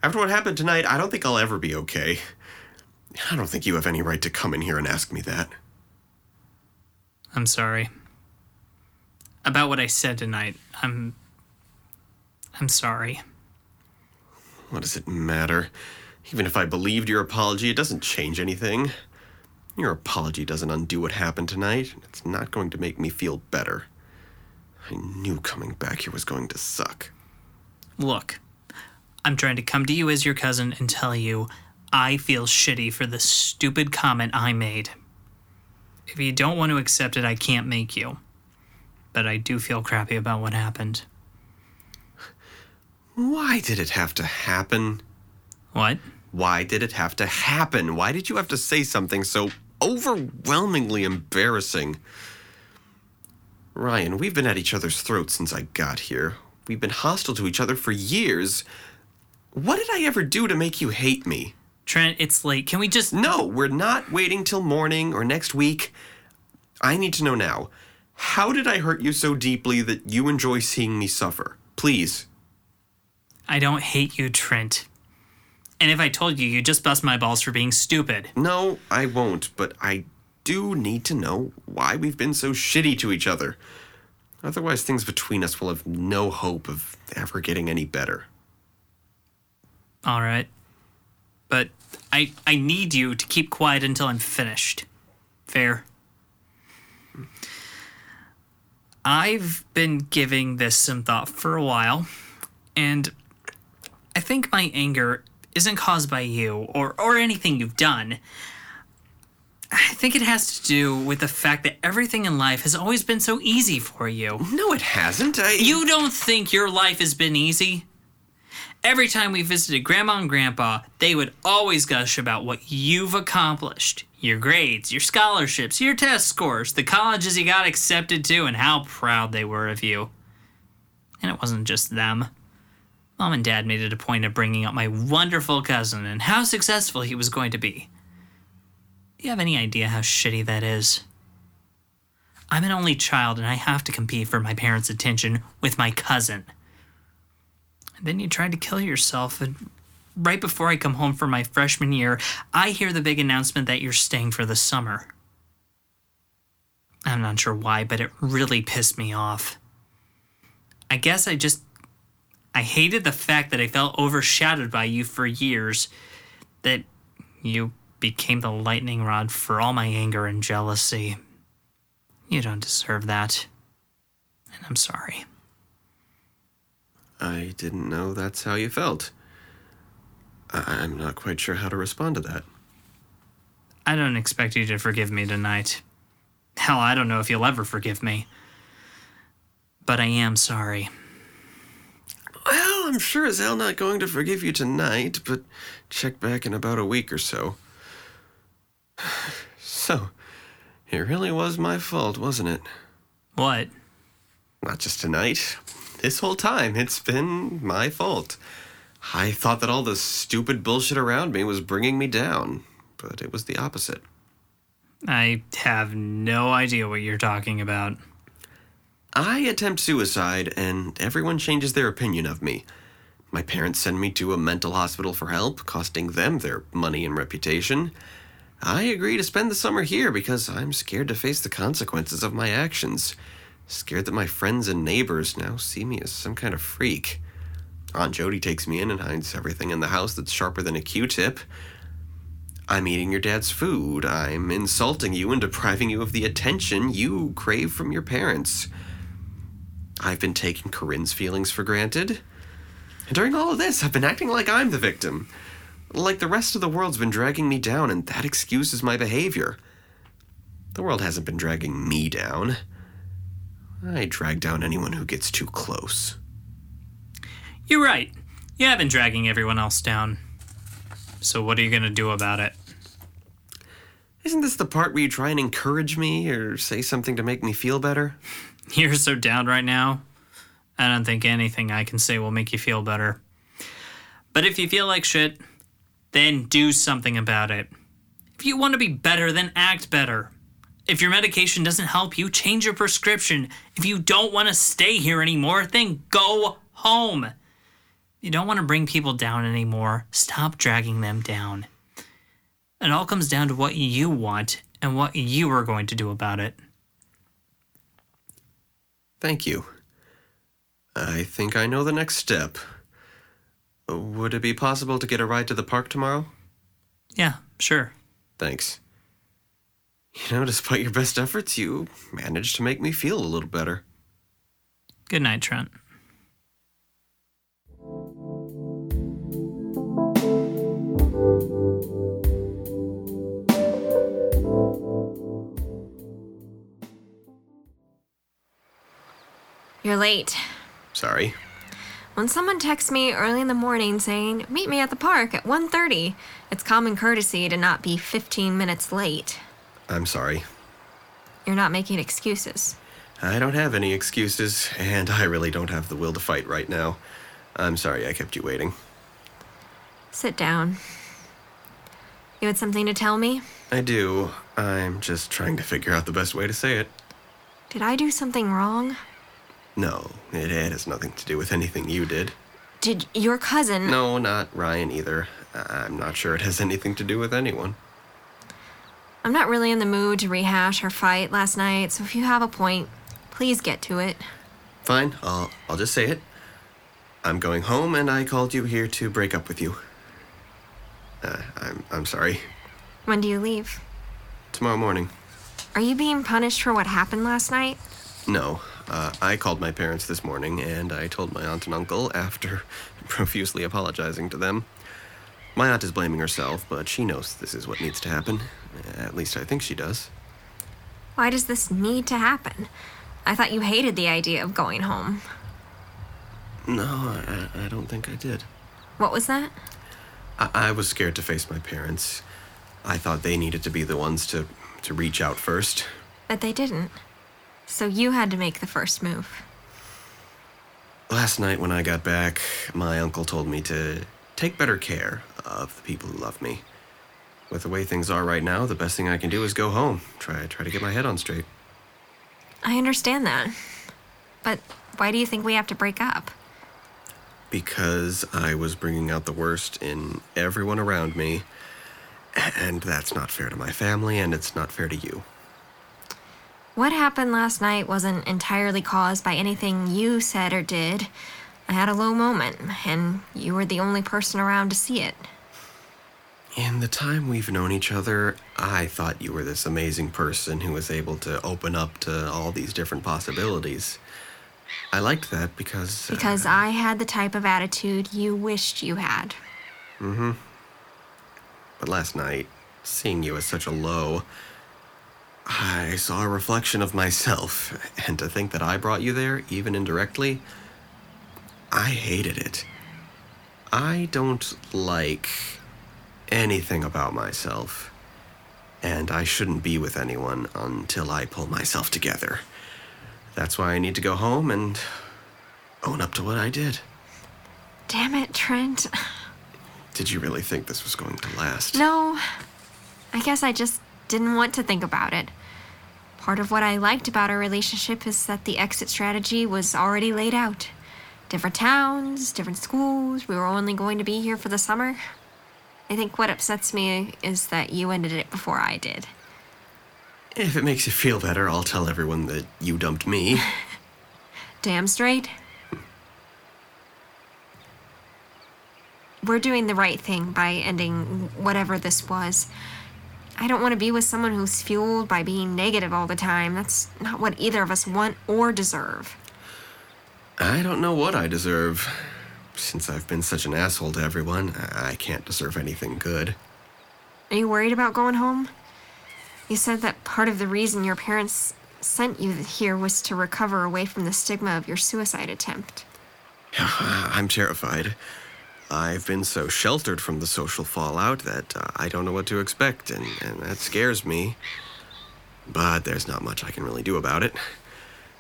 Speaker 1: After what happened tonight, I don't think I'll ever be okay. I don't think you have any right to come in here and ask me that.
Speaker 5: I'm sorry. About what I said tonight, I'm. I'm sorry.
Speaker 1: What does it matter? Even if I believed your apology, it doesn't change anything. Your apology doesn't undo what happened tonight. and It's not going to make me feel better. I knew coming back here was going to suck.
Speaker 5: Look, I'm trying to come to you as your cousin and tell you I feel shitty for the stupid comment I made. If you don't want to accept it, I can't make you. But I do feel crappy about what happened.
Speaker 1: Why did it have to happen?
Speaker 5: What?
Speaker 1: Why did it have to happen? Why did you have to say something so overwhelmingly embarrassing? Ryan, we've been at each other's throats since I got here. We've been hostile to each other for years. What did I ever do to make you hate me?
Speaker 5: Trent, it's late. Can we just.
Speaker 1: No, we're not waiting till morning or next week. I need to know now. How did I hurt you so deeply that you enjoy seeing me suffer? Please.
Speaker 5: I don't hate you, Trent. And if I told you, you'd just bust my balls for being stupid.
Speaker 1: No, I won't, but I do need to know why we've been so shitty to each other. Otherwise, things between us will have no hope of ever getting any better.
Speaker 5: All right. But I I need you to keep quiet until I'm finished. Fair. I've been giving this some thought for a while, and I think my anger isn't caused by you or or anything you've done. I think it has to do with the fact that everything in life has always been so easy for you.
Speaker 1: No, it hasn't. I.
Speaker 5: You don't think your life has been easy? Every time we visited Grandma and Grandpa, they would always gush about what you've accomplished your grades, your scholarships, your test scores, the colleges you got accepted to, and how proud they were of you. And it wasn't just them. Mom and Dad made it a point of bringing up my wonderful cousin and how successful he was going to be. Do you have any idea how shitty that is? I'm an only child and I have to compete for my parents' attention with my cousin. And then you tried to kill yourself, and right before I come home for my freshman year, I hear the big announcement that you're staying for the summer. I'm not sure why, but it really pissed me off. I guess I just. I hated the fact that I felt overshadowed by you for years, that you became the lightning rod for all my anger and jealousy. You don't deserve that. And I'm sorry.
Speaker 1: I didn't know that's how you felt. I- I'm not quite sure how to respond to that.
Speaker 5: I don't expect you to forgive me tonight. Hell, I don't know if you'll ever forgive me. But I am sorry.
Speaker 1: Well, I'm sure as hell not going to forgive you tonight, but check back in about a week or so. So, it really was my fault, wasn't it?
Speaker 5: What?
Speaker 1: Not just tonight. This whole time, it's been my fault. I thought that all the stupid bullshit around me was bringing me down, but it was the opposite.
Speaker 5: I have no idea what you're talking about.
Speaker 1: I attempt suicide, and everyone changes their opinion of me. My parents send me to a mental hospital for help, costing them their money and reputation. I agree to spend the summer here because I'm scared to face the consequences of my actions. Scared that my friends and neighbors now see me as some kind of freak. Aunt Jody takes me in and hides everything in the house that's sharper than a Q tip. I'm eating your dad's food. I'm insulting you and depriving you of the attention you crave from your parents. I've been taking Corinne's feelings for granted. And during all of this, I've been acting like I'm the victim. Like the rest of the world's been dragging me down, and that excuses my behavior. The world hasn't been dragging me down. I drag down anyone who gets too close.
Speaker 5: You're right. You have been dragging everyone else down. So, what are you going to do about it?
Speaker 1: Isn't this the part where you try and encourage me or say something to make me feel better?
Speaker 5: You're so down right now. I don't think anything I can say will make you feel better. But if you feel like shit, then do something about it. If you want to be better, then act better. If your medication doesn't help you, change your prescription. If you don't want to stay here anymore, then go home. If you don't want to bring people down anymore, stop dragging them down. It all comes down to what you want and what you are going to do about it.
Speaker 1: Thank you. I think I know the next step. Would it be possible to get a ride to the park tomorrow?
Speaker 5: Yeah, sure.
Speaker 1: Thanks. You know, despite your best efforts, you managed to make me feel a little better.
Speaker 5: Good night, Trent.
Speaker 7: You're late.
Speaker 1: Sorry.
Speaker 7: When someone texts me early in the morning saying, "Meet me at the park at 1:30," it's common courtesy to not be 15 minutes late.
Speaker 1: I'm sorry.
Speaker 7: You're not making excuses.
Speaker 1: I don't have any excuses, and I really don't have the will to fight right now. I'm sorry I kept you waiting.
Speaker 7: Sit down. You had something to tell me?
Speaker 1: I do. I'm just trying to figure out the best way to say it.
Speaker 7: Did I do something wrong?
Speaker 1: No, it has nothing to do with anything you did.
Speaker 7: Did your cousin.
Speaker 1: No, not Ryan either. I'm not sure it has anything to do with anyone.
Speaker 7: I'm not really in the mood to rehash our fight last night, so if you have a point, please get to it.
Speaker 1: Fine, I'll, I'll just say it. I'm going home, and I called you here to break up with you. Uh, I'm, I'm sorry.
Speaker 7: When do you leave?
Speaker 1: Tomorrow morning.
Speaker 7: Are you being punished for what happened last night?
Speaker 1: No, uh, I called my parents this morning, and I told my aunt and uncle after profusely apologizing to them. My aunt is blaming herself, but she knows this is what needs to happen. At least I think she does.
Speaker 7: Why does this need to happen? I thought you hated the idea of going home.
Speaker 1: No, I, I don't think I did.
Speaker 7: What was that?
Speaker 1: I, I was scared to face my parents. I thought they needed to be the ones to, to reach out first.
Speaker 7: But they didn't. So you had to make the first move.
Speaker 1: Last night when I got back, my uncle told me to take better care of the people who love me. With the way things are right now, the best thing I can do is go home. Try try to get my head on straight.
Speaker 7: I understand that. But why do you think we have to break up?
Speaker 1: Because I was bringing out the worst in everyone around me, and that's not fair to my family and it's not fair to you.
Speaker 7: What happened last night wasn't entirely caused by anything you said or did. I had a low moment, and you were the only person around to see it.
Speaker 1: In the time we've known each other, I thought you were this amazing person who was able to open up to all these different possibilities. I liked that because. uh,
Speaker 7: Because I had the type of attitude you wished you had. Mm hmm.
Speaker 1: But last night, seeing you as such a low, I saw a reflection of myself, and to think that I brought you there, even indirectly, I hated it. I don't like anything about myself, and I shouldn't be with anyone until I pull myself together. That's why I need to go home and own up to what I did.
Speaker 7: Damn it, Trent.
Speaker 1: Did you really think this was going to last?
Speaker 7: No, I guess I just didn't want to think about it. Part of what I liked about our relationship is that the exit strategy was already laid out. Different towns, different schools, we were only going to be here for the summer. I think what upsets me is that you ended it before I did.
Speaker 1: If it makes you feel better, I'll tell everyone that you dumped me.
Speaker 7: Damn straight. We're doing the right thing by ending whatever this was. I don't want to be with someone who's fueled by being negative all the time. That's not what either of us want or deserve.
Speaker 1: I don't know what I deserve. Since I've been such an asshole to everyone, I can't deserve anything good.
Speaker 7: Are you worried about going home? You said that part of the reason your parents sent you here was to recover away from the stigma of your suicide attempt.
Speaker 1: I'm terrified. I've been so sheltered from the social fallout that uh, I don't know what to expect, and, and that scares me. But there's not much I can really do about it.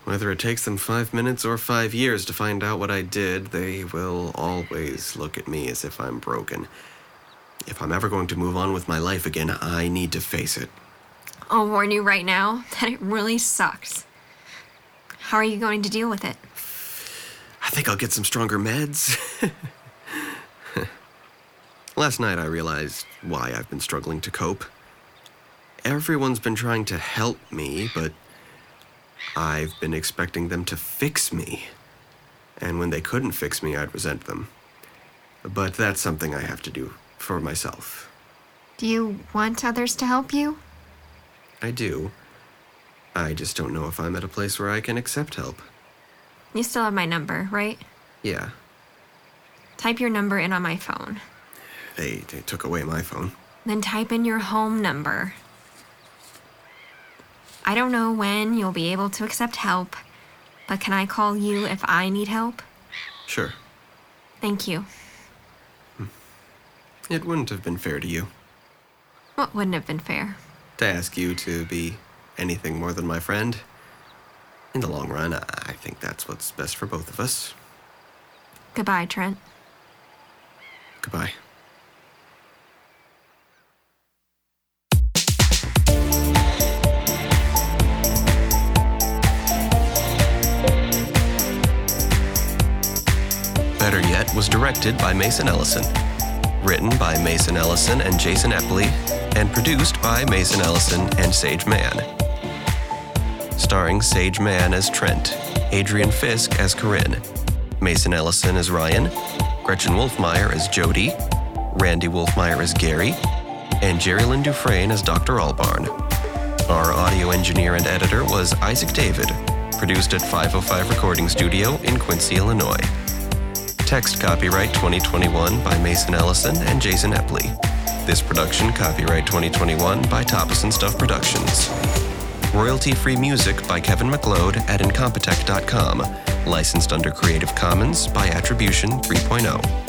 Speaker 1: Whether it takes them five minutes or five years to find out what I did, they will always look at me as if I'm broken. If I'm ever going to move on with my life again, I need to face it.
Speaker 7: I'll warn you right now that it really sucks. How are you going to deal with it?
Speaker 1: I think I'll get some stronger meds. Last night I realized why I've been struggling to cope. Everyone's been trying to help me, but I've been expecting them to fix me. And when they couldn't fix me, I'd resent them. But that's something I have to do for myself.
Speaker 7: Do you want others to help you?
Speaker 1: I do. I just don't know if I'm at a place where I can accept help.
Speaker 7: You still have my number, right?
Speaker 1: Yeah,
Speaker 7: Type your number in on my phone.
Speaker 1: They, they took away my phone.
Speaker 7: Then type in your home number. I don't know when you'll be able to accept help, but can I call you if I need help?
Speaker 1: Sure.
Speaker 7: Thank you. Hmm.
Speaker 1: It wouldn't have been fair to you
Speaker 7: What wouldn't have been fair?
Speaker 1: to ask you to be anything more than my friend. In the long run, I I think that's what's best for both of us.
Speaker 7: Goodbye, Trent.
Speaker 1: Goodbye. Was directed by Mason Ellison, written by Mason Ellison and Jason Epley, and produced by Mason Ellison and Sage Mann. Starring Sage Mann as Trent, Adrian Fisk as Corinne, Mason Ellison as Ryan, Gretchen Wolfmeyer as Jody, Randy Wolfmeyer as Gary, and Jerry Lynn Dufresne as Dr. Albarn. Our audio engineer and editor was Isaac David, produced at 505 Recording Studio in Quincy, Illinois. Text copyright 2021 by Mason Ellison and Jason Epley. This production copyright 2021 by Tapas and Stuff Productions. Royalty free music by Kevin MacLeod at Incompetech.com. Licensed under Creative Commons by Attribution oh. 3.0.